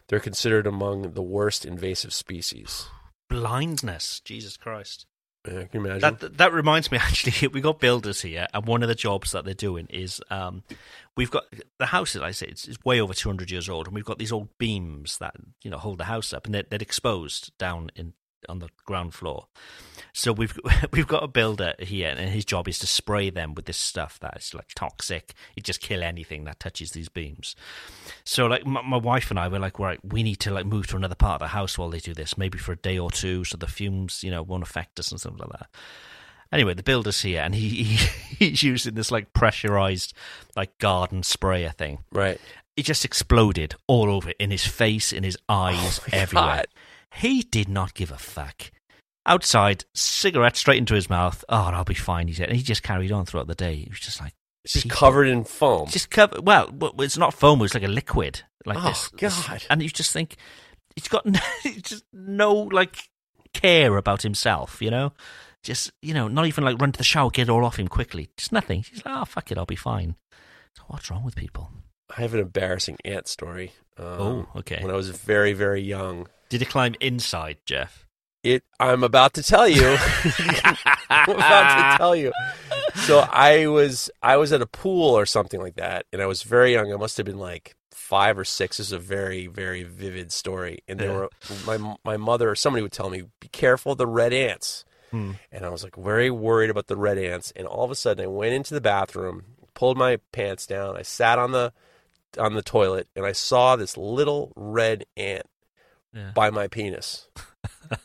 they're considered among the worst invasive species. Blindness. Jesus Christ. Uh, can you imagine? That that- that reminds me actually we got builders here and one of the jobs that they're doing is um we've got the house as I say it's, it's way over 200 years old and we've got these old beams that you know hold the house up and they're, they're exposed down in on the ground floor. So we've we've got a builder here and his job is to spray them with this stuff that is like toxic. It just kill anything that touches these beams. So like my, my wife and I were like, right, we need to like move to another part of the house while they do this, maybe for a day or two, so the fumes, you know, won't affect us and stuff like that. Anyway, the builder's here, and he, he he's using this like pressurized like garden sprayer thing. right. It just exploded all over in his face, in his oh eyes, Oh everywhere. God. He did not give a fuck. Outside, cigarette straight into his mouth. Oh, I'll be fine. He said, and he just carried on throughout the day. He was just like, It's just people- covered in foam. just covered. Well, it's not foam. It's like a liquid, like Oh, this. this- God. And you just think he's got no, just no like care about himself. You know, just you know, not even like run to the shower, get it all off him quickly. Just nothing. He's like, oh fuck it, I'll be fine. So what's wrong with people? I have an embarrassing ant story. Um, Oh, okay. When I was very, very young. Did it climb inside, Jeff? It. I'm about to tell you. I'm about to tell you. So I was I was at a pool or something like that, and I was very young. I must have been like five or six. This is a very very vivid story, and there Yeah. were my my mother or somebody would tell me, "Be careful of the red ants." Hmm. And I was like very worried about the red ants. And all of a sudden, I went into the bathroom, pulled my pants down, I sat on the on the toilet, and I saw this little red ant Yeah. by my penis.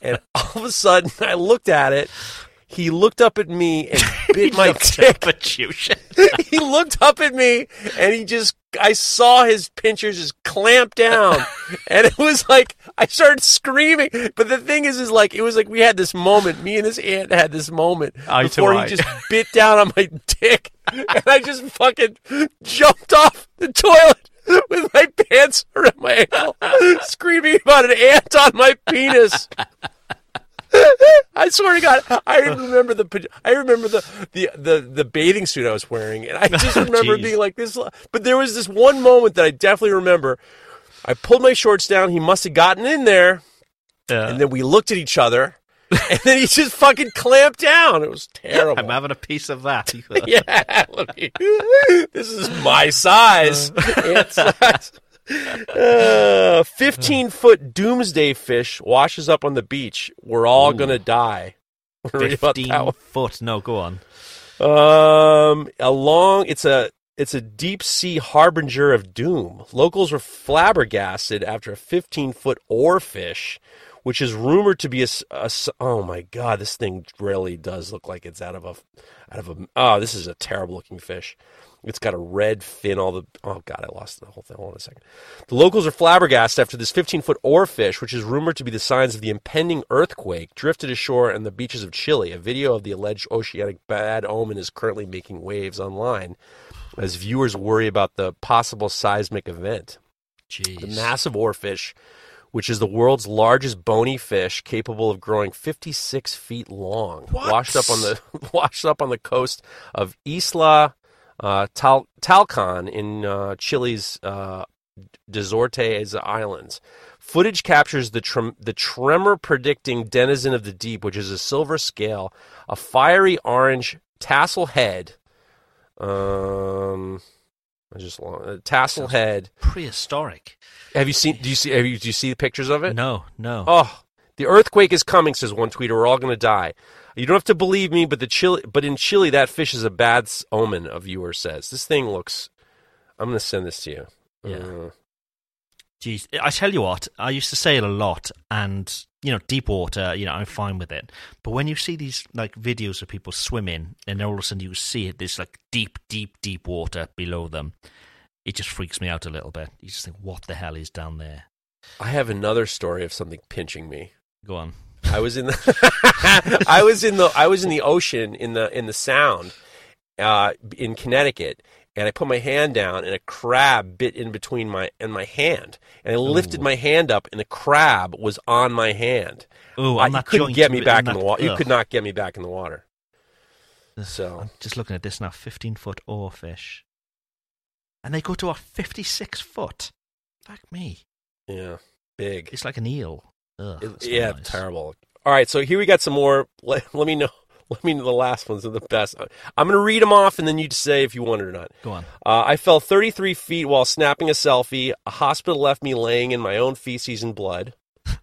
and all of a sudden, I looked at it. He looked up at me and bit my dick. He looked up at me and he just, I saw his pinchers just clamp down. and it was like, I started screaming. But the thing is, is like, it was like we had this moment. Me and this aunt had this moment ah, Eye to before eye. he just bit down on my dick. And I just fucking jumped off the toilet with my pants around my ankle, screaming about an ant on my penis. I swear to God, I remember the I remember the, the the the bathing suit I was wearing, and I oh, just remember Jeez. being like this. But there was this one moment that I definitely remember. I pulled my shorts down. He must have gotten in there, Yeah. and then we looked at each other, and then he just fucking clamped down. It was terrible. I'm having a piece of that. yeah, me- this is my size. Ant size. Uh, 15 foot doomsday fish washes up on the beach. We're all Ooh. gonna die. Read about that Fifteen one. foot. No, go on. Um, along it's a it's a deep sea harbinger of doom. Locals were flabbergasted after a 15 foot oarfish, which is rumored to be a, a s- oh my god, this thing really does look like it's out of a out of a oh this is a terrible looking fish. It's got a red fin. All the oh god, I lost the whole thing. Hold on a second. The locals are flabbergasted after this 15 foot oarfish, which is rumored to be the signs of the impending earthquake, drifted ashore on the beaches of Chile. A video of the alleged oceanic bad omen is currently making waves online as viewers worry about the possible seismic event. Jeez. The massive oarfish, which is the world's largest bony fish, capable of growing 56 feet long, What? washed up on the washed up on the coast of Isla uh, Tal- Talcon in uh, Chile's uh, Desortes Islands. Footage captures the trem- the tremor predicting denizen of the deep, which is a silver scale, a fiery orange tassel head. Um, I just long, uh, tassel head. Prehistoric. Have you seen? Do you see? Have you, do you see the pictures of it? No, no. Oh, the earthquake is coming, says one tweeter. We're all going to die. You don't have to believe me, but the Chile, but in Chile, that fish is a bad omen. A viewer says this thing looks. I'm going to send this to you. Yeah. Uh, Jeez, I tell you what, I used to sail a lot, and you know, deep water, you know, I'm fine with it. But when you see these like videos of people swimming, and all of a sudden you see it, this like deep, deep, deep water below them, it just freaks me out a little bit. You just think, what the hell is down there? I have another story of something pinching me. Go on. I was in the I was in the I was in the ocean in the in the Sound uh, in Connecticut, and I put my hand down, and a crab bit in between my and my hand, and I lifted Ooh. my hand up, and the crab was on my hand. Oh, I, on you couldn't get me back in the water. You could not get me back in the water. So I'm just looking at this now 15 foot oarfish. And they go to a 56 foot. Fuck me. yeah, big. It's like an eel. Ugh, It- yeah, nice. terrible. All right, so here we got some more. Let, let me know. Let me know the last ones are the best. I'm going to read them off, and then you say if you want it or not. Go on. Uh, I fell 33 feet while snapping a selfie. A hospital left me laying in my own feces and blood.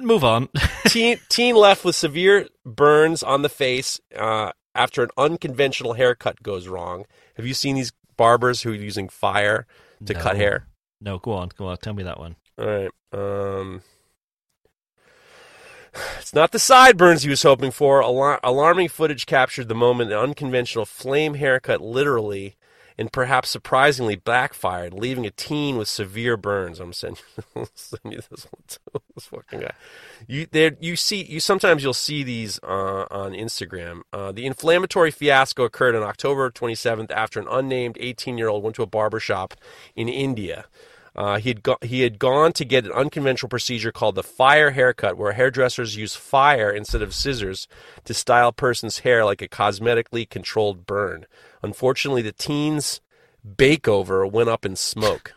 Move on. teen, teen left with severe burns on the face uh, after an unconventional haircut goes wrong. Have you seen these barbers who are using fire to No. cut hair? No, go on. Go on. Tell me that one. All right. Um, it's not the sideburns he was hoping for. Alar- alarming footage captured the moment an unconventional flame haircut literally and perhaps surprisingly backfired, leaving a teen with severe burns. I'm sending, send you this one too. This fucking guy. You there? You see? You sometimes you'll see these uh, on Instagram. Uh, the inflammatory fiasco occurred on October 27th after an unnamed 18-year-old went to a barber shop in India. Uh, he had go- he had gone to get an unconventional procedure called the fire haircut, where hairdressers use fire instead of scissors to style a person's hair like a cosmetically controlled burn. Unfortunately, the teen's bakeover went up in smoke.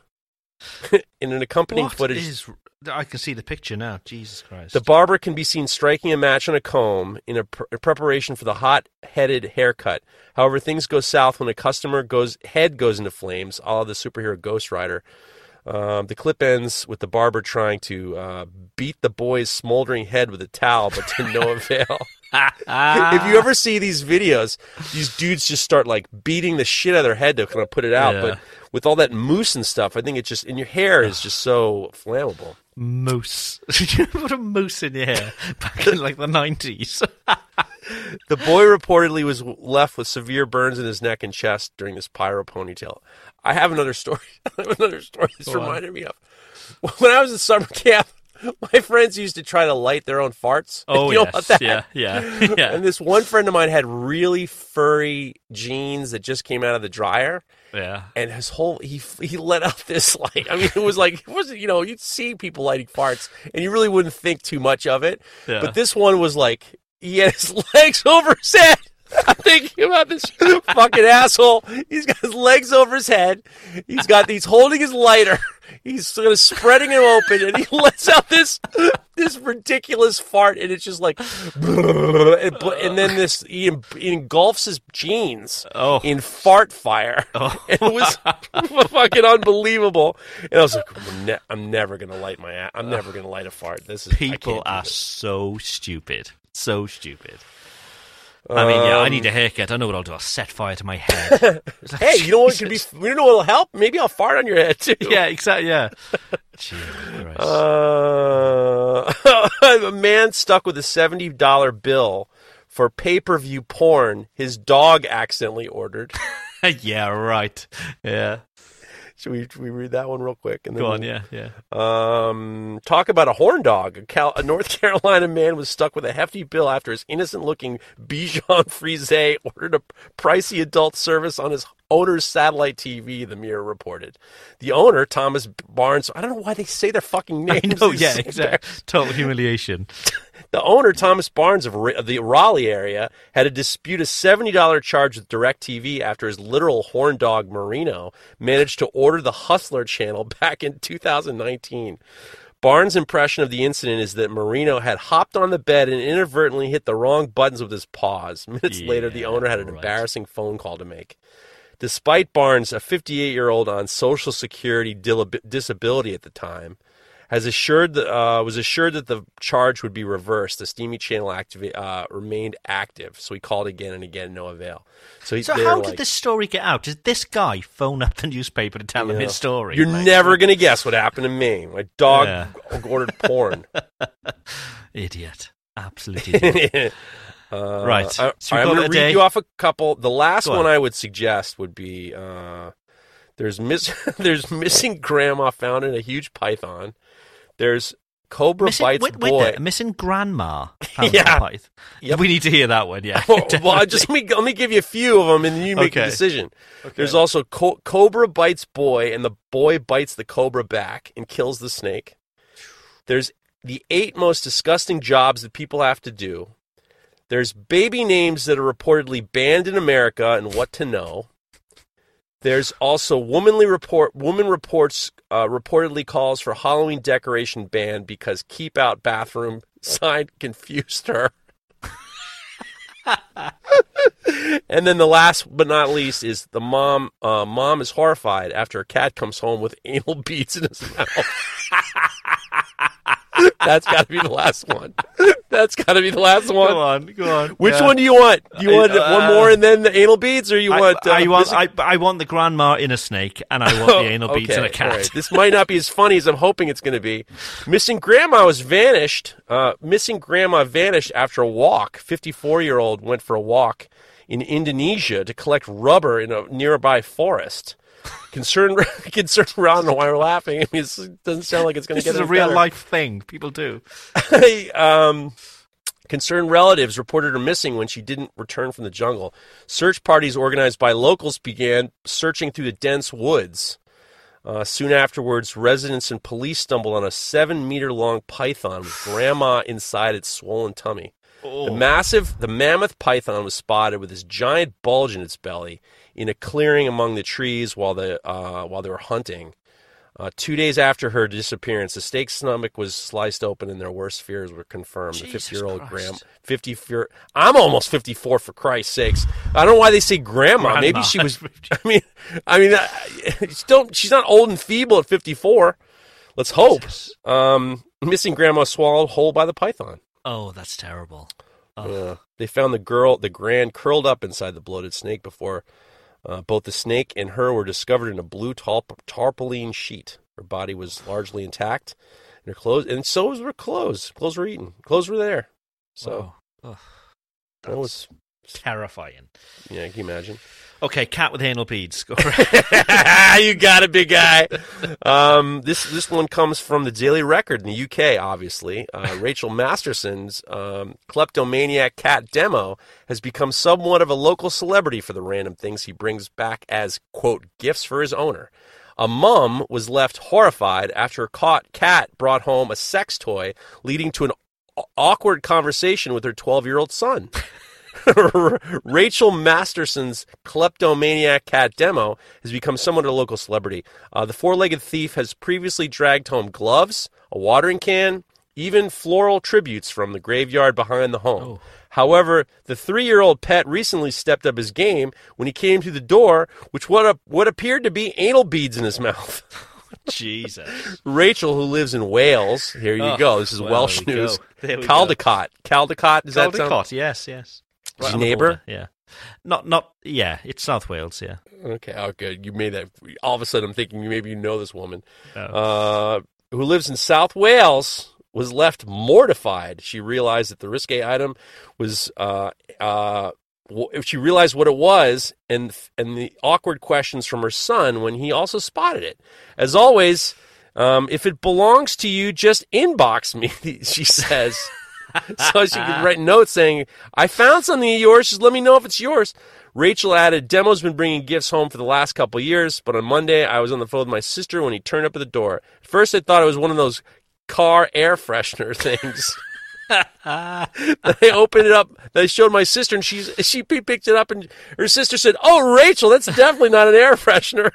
in an accompanying What footage, is- I can see the picture now. Jesus Christ. the barber can be seen striking a match on a comb in a pr- preparation for the hot-headed haircut. However, things go south when a customer goes head goes into flames, a la the superhero Ghost Rider. Um, the clip ends with the barber trying to uh, beat the boy's smoldering head with a towel, but to no avail. if you ever see these videos, these dudes just start like beating the shit out of their head to kind of put it out. Yeah. But with all that mousse and stuff, I think it just and your hair is just so flammable. moose. Did you put a moose in your hair back in like the 90s? The boy reportedly was left with severe burns in his neck and chest during this pyro ponytail. I have another story. I have another story this Go on. reminded me of. When I was in summer camp, my friends used to try to light their own farts. oh, you yes. Yeah, yeah, yeah. And this one friend of mine had really furry jeans that just came out of the dryer, yeah. and his whole he he let out this light. I mean, it was like it wasn't you know you'd see people lighting farts, and you really wouldn't think too much of it. Yeah. But this one was like he had his legs over his head. I'm thinking about this fucking asshole. He's got his legs over his head. He's got he's holding his lighter. He's sort of spreading it open, and he lets out this this ridiculous fart, and it's just like, and, then this he, engulfs his jeans Oh. in fart fire. Oh, It was fucking unbelievable. And I was like, I'm, ne- I'm never gonna light my. I'm never gonna light a fart. This is People are so stupid. So stupid. I mean, yeah, I Um, need a haircut. I know what I'll do. I'll set fire to my head. It's like, Hey, you know what could be? Jesus. You know what'll help? Maybe I'll fart on your head too. Yeah, exactly. Yeah. Jesus Christ. Uh, a man stuck with a seventy dollar bill for pay per view porn his dog accidentally ordered. yeah, right. Yeah. Should we, should we read that one real quick? And Go then on. we'll- Yeah, yeah. Um, talk about a horn dog. A, Cal- a North Carolina man was stuck with a hefty bill after his innocent-looking Bichon Frise ordered a pricey adult service on his owner's satellite TV. The Mirror reported. The owner, Thomas Barnes. I don't know why they say their fucking I names. know. Yeah, exactly. Total humiliation. the owner, Thomas Barnes of, of the Raleigh area, had to dispute a $70 charge with DirecTV after his literal horn dog, Marino, managed to order the Hustler channel back in 2019. Barnes' impression of the incident is that Marino had hopped on the bed and inadvertently hit the wrong buttons with his paws. Minutes later, the owner had an right. embarrassing phone call to make. Despite Barnes, a 58 year old on Social Security disability at the time, has assured that, uh, was assured that the charge would be reversed. The Steamy channel activa- uh, remained active, so he called again and again, no avail. So, he, So how like, did this story get out? Did this guy phone up the newspaper to tell them know, his story? You're Like, never gonna guess what happened to me. My dog Yeah. ordered porn. idiot. Absolute idiot. Uh, Right. I, So I'm going to read day? you off a couple. The last Go one on. I would suggest would be uh, there's miss there's missing grandma found in a huge python. There's Cobra missing, bites wait, wait boy. there, missing grandma. found Yeah. Yep. We need to hear that one. Yeah. well, well, just let me let me give you a few of them, and you make a Okay. decision. There's also co- Cobra bites boy, and the boy bites the cobra back and kills the snake. There's the eight most disgusting jobs that people have to do. There's baby names that are reportedly banned in America and what to know. There's also womanly report. Woman reports uh, reportedly calls for Halloween decoration ban because keep out bathroom sign confused her. and then the last but not least is the mom. Uh, mom is horrified after a cat comes home with anal beads in his mouth. That's got to be the last one. That's got to be the last one. Go on. Go on. Which Yeah. one do you want? Do you want uh, one more and then the anal beads, or you I, want? Uh, I want. missing- I, I want the grandma in a snake, and I want the anal beads in a cat. right. This might not be as funny as I'm hoping it's going to be. Missing grandma was vanished. Uh, missing grandma vanished after a walk. 54 year old went for a walk in Indonesia to collect rubber in a nearby forest. Concerned, concerned around why we're laughing. I mean, it doesn't sound like it's going to This get is a real better. life thing. People do. um, concerned relatives reported her missing when she didn't return from the jungle. Search parties organized by locals began searching through the dense woods. Uh, soon afterwards, residents and police stumbled on a seven meter long python with grandma inside its swollen tummy. The massive, the mammoth python was spotted with this giant bulge in its belly in a clearing among the trees while the uh, while they were hunting. Uh, two days after her disappearance, the snake's stomach was sliced open, and their worst fears were confirmed. the fifty-year-old grandma, fifty fear. I'm almost fifty-four for Christ's sakes. I don't know why they say grandma. Maybe she was. I mean, I mean, I- don't. She's not old and feeble at fifty-four. Let's hope. Um, missing grandma swallowed whole by the python. Oh, that's terrible. Oh. Yeah. They found the girl, the grand, curled up inside the bloated snake before uh, both the snake and her were discovered in a blue tarp- tarpaulin sheet. Her body was largely intact, and her clothes, and so was her clothes. Clothes were eaten. Clothes were there. So that was, terrifying. yeah, can you imagine? Okay, cat with anal beads. Go it. you got it, big guy. Um, this this one comes from the Daily Record in the UK. Obviously, uh, Rachel Masterson's um, kleptomaniac cat demo has become somewhat of a local celebrity for the random things he brings back as quote gifts for his owner. A mum was left horrified after a caught cat brought home a sex toy, leading to an awkward conversation with her 12 year old son. Rachel Masterson's kleptomaniac cat demo has become somewhat of a local celebrity. Uh, the four legged thief has previously dragged home gloves, a watering can, even floral tributes from the graveyard behind the home. However, the three year old pet recently stepped up his game when he came through the door, which what, a, what appeared to be anal beads in his mouth. Jesus. Rachel, who lives in Wales, here you Oh, go. This is well, Welsh news. go. There we. Caldicot. Caldicot, does that sound? Caldicot, yes, yes. His on neighbor? Yeah. Not, not, yeah, it's South Wales, yeah. Okay, oh good. You made that. All of a sudden, I'm thinking maybe you know this woman, Oh. uh, who lives in South Wales, was left mortified. She realized that the risque item was. Uh, uh, w- she realized what it was, and and the awkward questions from her son when he also spotted it. As always, um, if it belongs to you, just inbox me. She says. so she could write notes saying, I found something of yours. Just let me know if it's yours. Rachel added, Demo's been bringing gifts home for the last couple years, but on Monday I was on the phone with my sister when he turned up at the door. At first I thought it was one of those car air freshener things. they opened it up. They showed my sister, and she's she picked it up, and her sister said, "Oh, Rachel, that's definitely not an air freshener."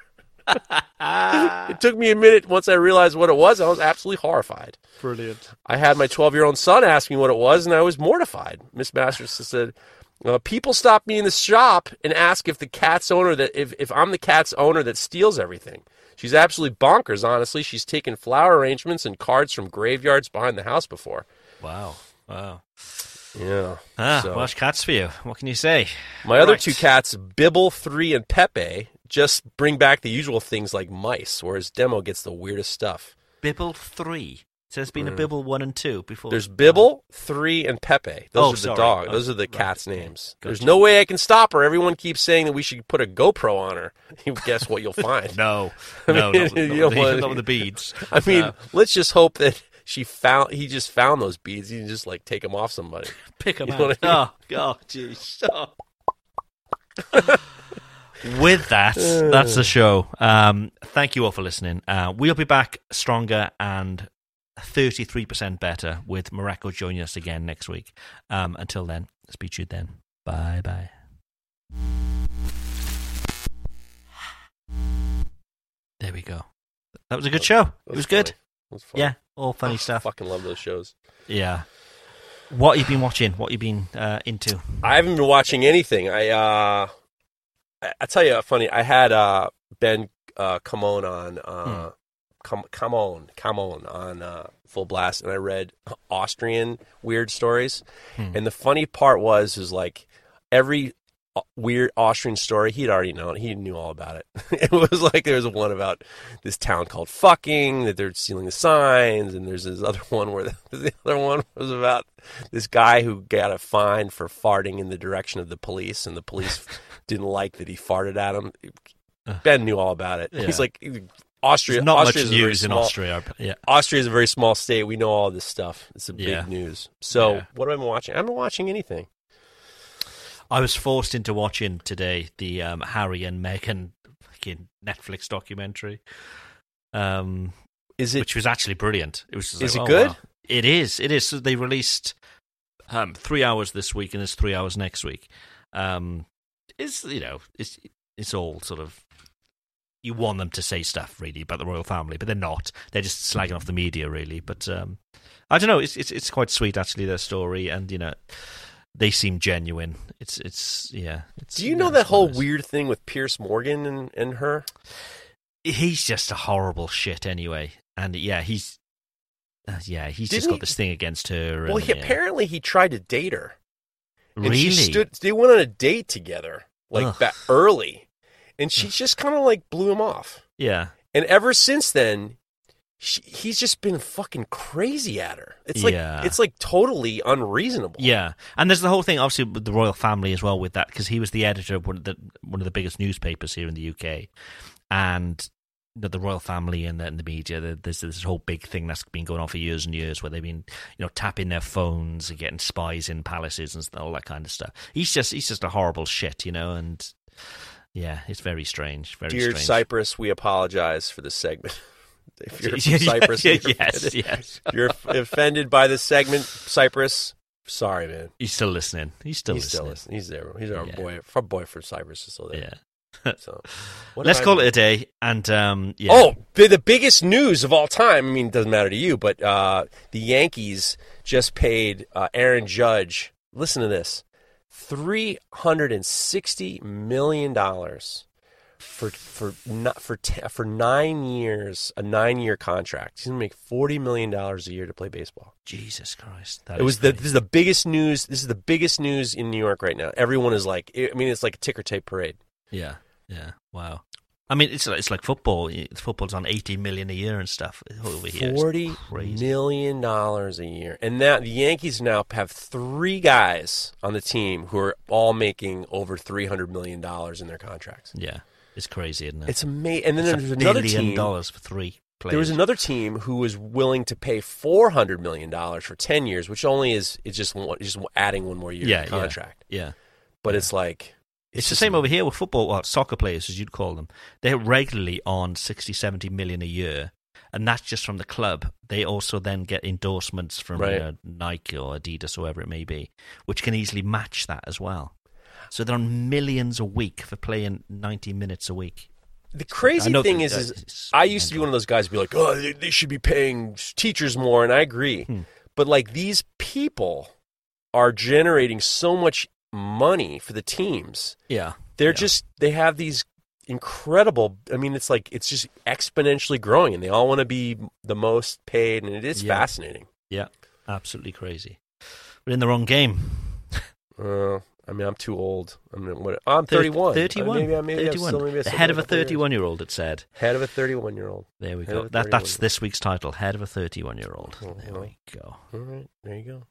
it took me a minute once I realized what it was. I was absolutely horrified. Brilliant. I had my 12 year old son ask me what it was, and I was mortified. Miss Masters said, Uh, people stop me in the shop and ask if the cat's owner that if, if I'm the cat's owner that steals everything. She's absolutely bonkers, honestly. She's taken flower arrangements and cards from graveyards behind the house before. Wow. Wow. Yeah. Ah, So- Welsh cats for you. What can you say? My other Right. two cats, Bibble, Three, and Pepe, just bring back the usual things like mice, whereas Demo gets the weirdest stuff. Bibble three. So there's been a Bibble one and two before. Mm. There's Bibble, Three, and Pepe. Those Oh, are the sorry. dog. Oh, Those are the right, cats' names. Gotcha. There's no way I can stop her. Everyone keeps saying that we should put a GoPro on her. Guess what you'll find. No, I no, mean, not, with- you not, with the, not with the beads. I mean, No. let's just hope that she found. He just found those beads. He can just like take them off somebody. pick them You know out. what I Oh, God, jeez. Oh. With that, that's the show. Um, thank you all for listening. Uh, we'll be back stronger and 33% better with Mareko joining us again next week. Um, until then, speak to you then. Bye bye. There we go. That was a good show. It was good. funny. That was. Yeah, all funny I stuff. Fucking love those shows. Yeah. What you been watching? What you been uh, into? I haven't been watching anything. I uh, I, tell you, funny. I had uh Ben uh come on on uh come come on come on on uh, full blast, and I read Austrian weird stories. Hmm. And the funny part was, is like every uh, weird Austrian story he'd already known. He knew all about it. it was like there was one about this town called fucking that they're stealing the signs, and there's this other one where the, the other one was about this guy who got a fine for farting in the direction of the police, and the police didn't like that he farted at him. Ben knew all about it. Yeah. He's like Austria. There's not Austria's much news in small- Austria. Yeah. Austria is a very small state. We know all this stuff. It's a Yeah. big news. So, Yeah. what have I been watching? I haven't been watching anything. I was forced into watching today the um, Harry and Meghan fucking Netflix documentary, um, Is it? which was actually brilliant. It was just Is like, it oh, good? wow. It is. It is. So they released um, three hours this week and there's three hours next week. Um, it's you know it's it's all sort of you want them to say stuff really about the royal family, but they're not. They're just slagging off the media really. But um, I don't know. It's it's it's quite sweet actually their story, and you know they seem genuine. It's it's yeah. It's, Do you know yeah, that whole nice. weird thing with Piers Morgan and, and her? He's just a horrible shit anyway, and yeah, he's uh, yeah, he's just Didn't got he- this thing against her. Well, and, he, yeah. apparently he tried to date her. And really. she stood. They went on a date together, like Ugh. back early, and she just kind of like blew him off. yeah, And ever since then, she, he's just been fucking crazy at her. It's like Yeah. it's like totally unreasonable. Yeah, and there's the whole thing, obviously, with the royal family as well. With that, because he was the editor of one of the one of the biggest newspapers here in the UK, and the, the royal family and the, and the media. there- There's this whole big thing that's been going on for years and years, where they've been, you know, tapping their phones and getting spies in palaces and all that kind of stuff. He's just he's just a horrible shit, you know, and yeah, it's very strange. Very Dear strange. Cyprus, we apologize for this segment. if you're from Cyprus, yeah, you're yes, offended- yes. you're offended by this segment, Cyprus. Sorry, man. He's still listening. He's still He's listening. still listening. He's there. He's our Yeah. boy. Our boy from Cyprus is still there. Yeah. So Let's have I call it a day. And um, yeah. Oh, the, the biggest news of all time. I mean, it doesn't matter to you, but uh, the Yankees just paid uh, Aaron Judge. Listen to this: three hundred and sixty million dollars for for not for for nine years, a nine year contract. He's gonna make forty million dollars a year to play baseball. Jesus Christ! That It was the this is the biggest news. This is the biggest news in New York right now. Everyone is like, I mean, it's like a ticker tape parade. Yeah, yeah. Wow. I mean, it's it's like football. Football's on eighty million a year and stuff uh, over here. It's Forty million dollars a year, and now the Yankees now have three guys on the team who are all making over three hundred million dollars in their contracts. Yeah, it's crazy, isn't it? It's amazing. And then It's there's another team. dollars for three players. There was another team who was willing to pay four hundred million dollars for ten years, which only is is just one, just adding one more year Yeah, to the contract. Yeah, But it's like it's, the same over here with football. Well, soccer players, as you'd call them, they're regularly on 60, 70 million a year, and that's just from the club. They also then get endorsements from you know, Nike or Adidas or whoever it may be, which can easily match that as well. So they're on millions a week for playing ninety minutes a week. The crazy thing that- is, that is is I used to be one of those guys, be like, oh, they, they should be paying teachers more, and I agree. Hmm. But like these people are generating so much money for the teams. Yeah. They're Yeah. just they have these incredible. I mean, it's like it's just exponentially growing, and they all want to be the most paid, and it is Yeah. fascinating. Yeah. Absolutely crazy. We're in the wrong game. Uh, I mean, I'm too old. I'm what, I'm Thir- 31. 31. Uh, maybe, I- maybe I'm 31. still, maybe I the head of a couple years. 31 year old, it said. Head of a 31 year old. There we Head go. That, that's this week's title. Head of a 31 year old. Oh, There well. we go. All right, there you go.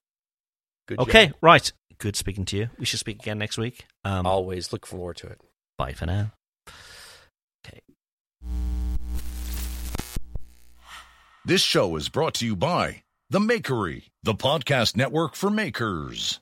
Good Okay, job. right. Good speaking to you. We should speak again next week. Um, Always look forward to it. bye for now. Okay. This show is brought to you by The Makery, the podcast network for makers.